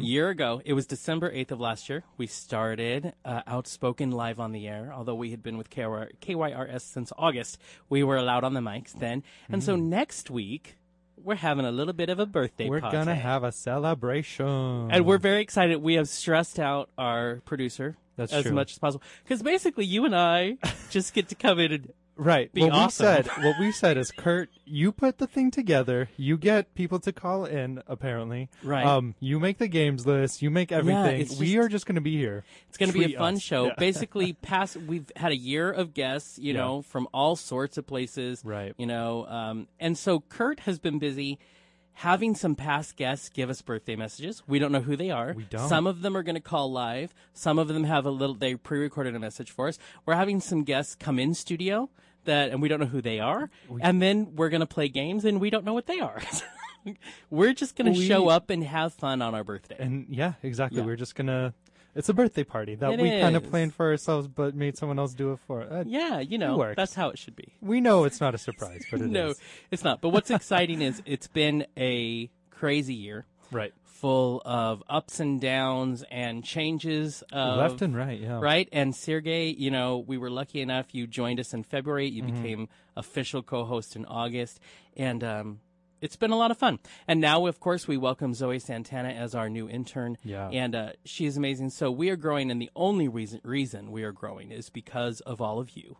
year ago, it was December 8th of last year, we started uh, Outspoken live on the air. Although we had been with KYR, KYRS since August, we were allowed on the mics then. And so next week, we're having a little bit of a birthday Mm. We're party. to have a celebration. And we're very excited. We have stressed out our producer That's as true. much as possible. Because basically, you and I just get to come in and Right. be what awesome. we said what we said is Kurt, you put the thing together, you get people to call in, apparently. Right. Um, you make the games list, you make everything. it's we just- are just gonna be here. It's going to be a fun us. show. Yeah. Basically, past we've had a year of guests, you Yeah. know, from all sorts of places. Right. You know, um, and so Kurt has been busy having some past guests give us birthday messages. We don't know who they are. We don't. Some of them are going to call live. Some of them have a little. They pre-recorded a message for us. We're having some guests come in studio that, and we don't know who they are. and then we're going to play games, and we don't know what they are. we're just going to We- show up and have fun on our birthday. And yeah, exactly. Yeah. We're just gonna it's a birthday party that It we kind of is. planned for ourselves but made someone else do it for uh, yeah, you know, works. that's how it should be. We know it's not a surprise, but it is. no, it's not. But what's exciting is it's been a crazy year, Right. Full of ups and downs and changes. Of, Left and right, yeah. right. And Sergey, you know, we were lucky enough. You joined us in February. You Mm-hmm. became official co-host in August, and um, it's been a lot of fun. And now, of course, we welcome Zoe Santana as our new intern. Yeah. and uh, she is amazing. So we are growing, and the only reason reason we are growing is because of all of you.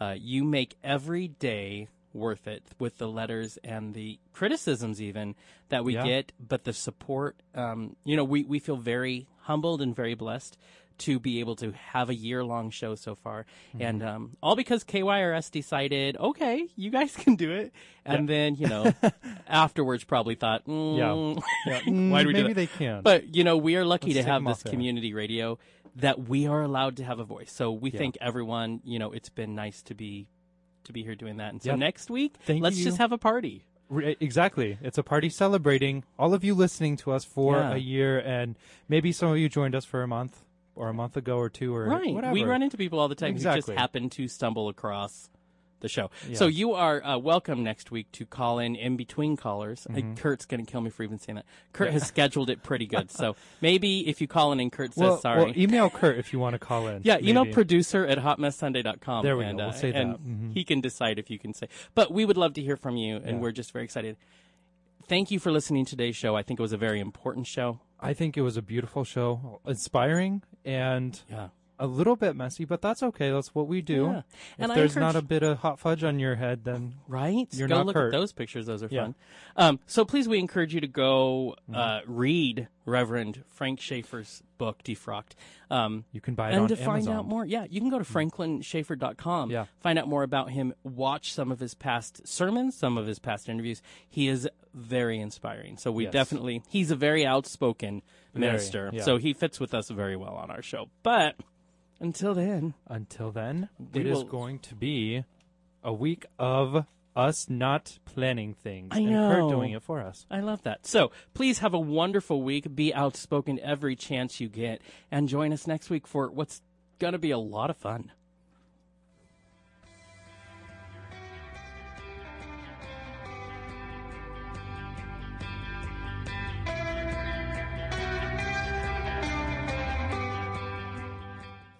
Uh, you make every day worth it with the letters and the criticisms even that we Yeah. get, but the support. Um, you know, we, we feel very humbled and very blessed to be able to have a year long show so far. Mm-hmm. And um, all because KYRS decided, okay, you guys can do it. And then, you know, afterwards probably thought, mm, Yeah. why do we do Maybe that? they can. But, you know, we are lucky Let's to have this community radio that we are allowed to have a voice. So we thank everyone, you know, it's been nice to be to be here doing that. And so next week, Thank let's you. just have a party. Re- eh, exactly. It's a party celebrating all of you listening to us for Yeah. a year, and maybe some of you joined us for a month or a month ago or two or Right. whatever. We run into people all the time who just happen to stumble across the show. Yeah. So you are uh, welcome next week to call in in between callers. Uh, Mm-hmm. Kurt's going to kill me for even saying that. Kurt has scheduled it pretty good. So maybe if you call in and Kurt says well, sorry. well, email Kurt if you want to call in. yeah, email maybe. producer at hotmesssunday.com. There we and, go. We'll uh, say that. and Mhm. he can decide if you can say. But we would love to hear from you, and Yeah. we're just very excited. Thank you for listening to today's show. I think it was a very important show. I think it was a beautiful show, inspiring, and Yeah. A little bit messy, but that's okay. That's what we do. Yeah. If And I there's not a bit of hot fudge on your head, then Right? You're go not look Kurt. at those pictures. Those are Yeah. fun. Um, so please, we encourage you to go Mm-hmm. uh, read Reverend Frank Schaefer's book, Defrocked. Um, you can buy it and to find out more, yeah, you can go to franklin.schaefer.com. Yeah. Find out more about him. Watch some of his past sermons, some of his past interviews. He is very inspiring. So we Yes. definitely, he's a very outspoken Very, minister. yeah. So he fits with us very well on our show. But until then, Until then, We it is will- going to be a week of us not planning things I and know. Kurt doing it for us. I love that. So please have a wonderful week. Be outspoken every chance you get. And join us next week for what's going to be a lot of fun.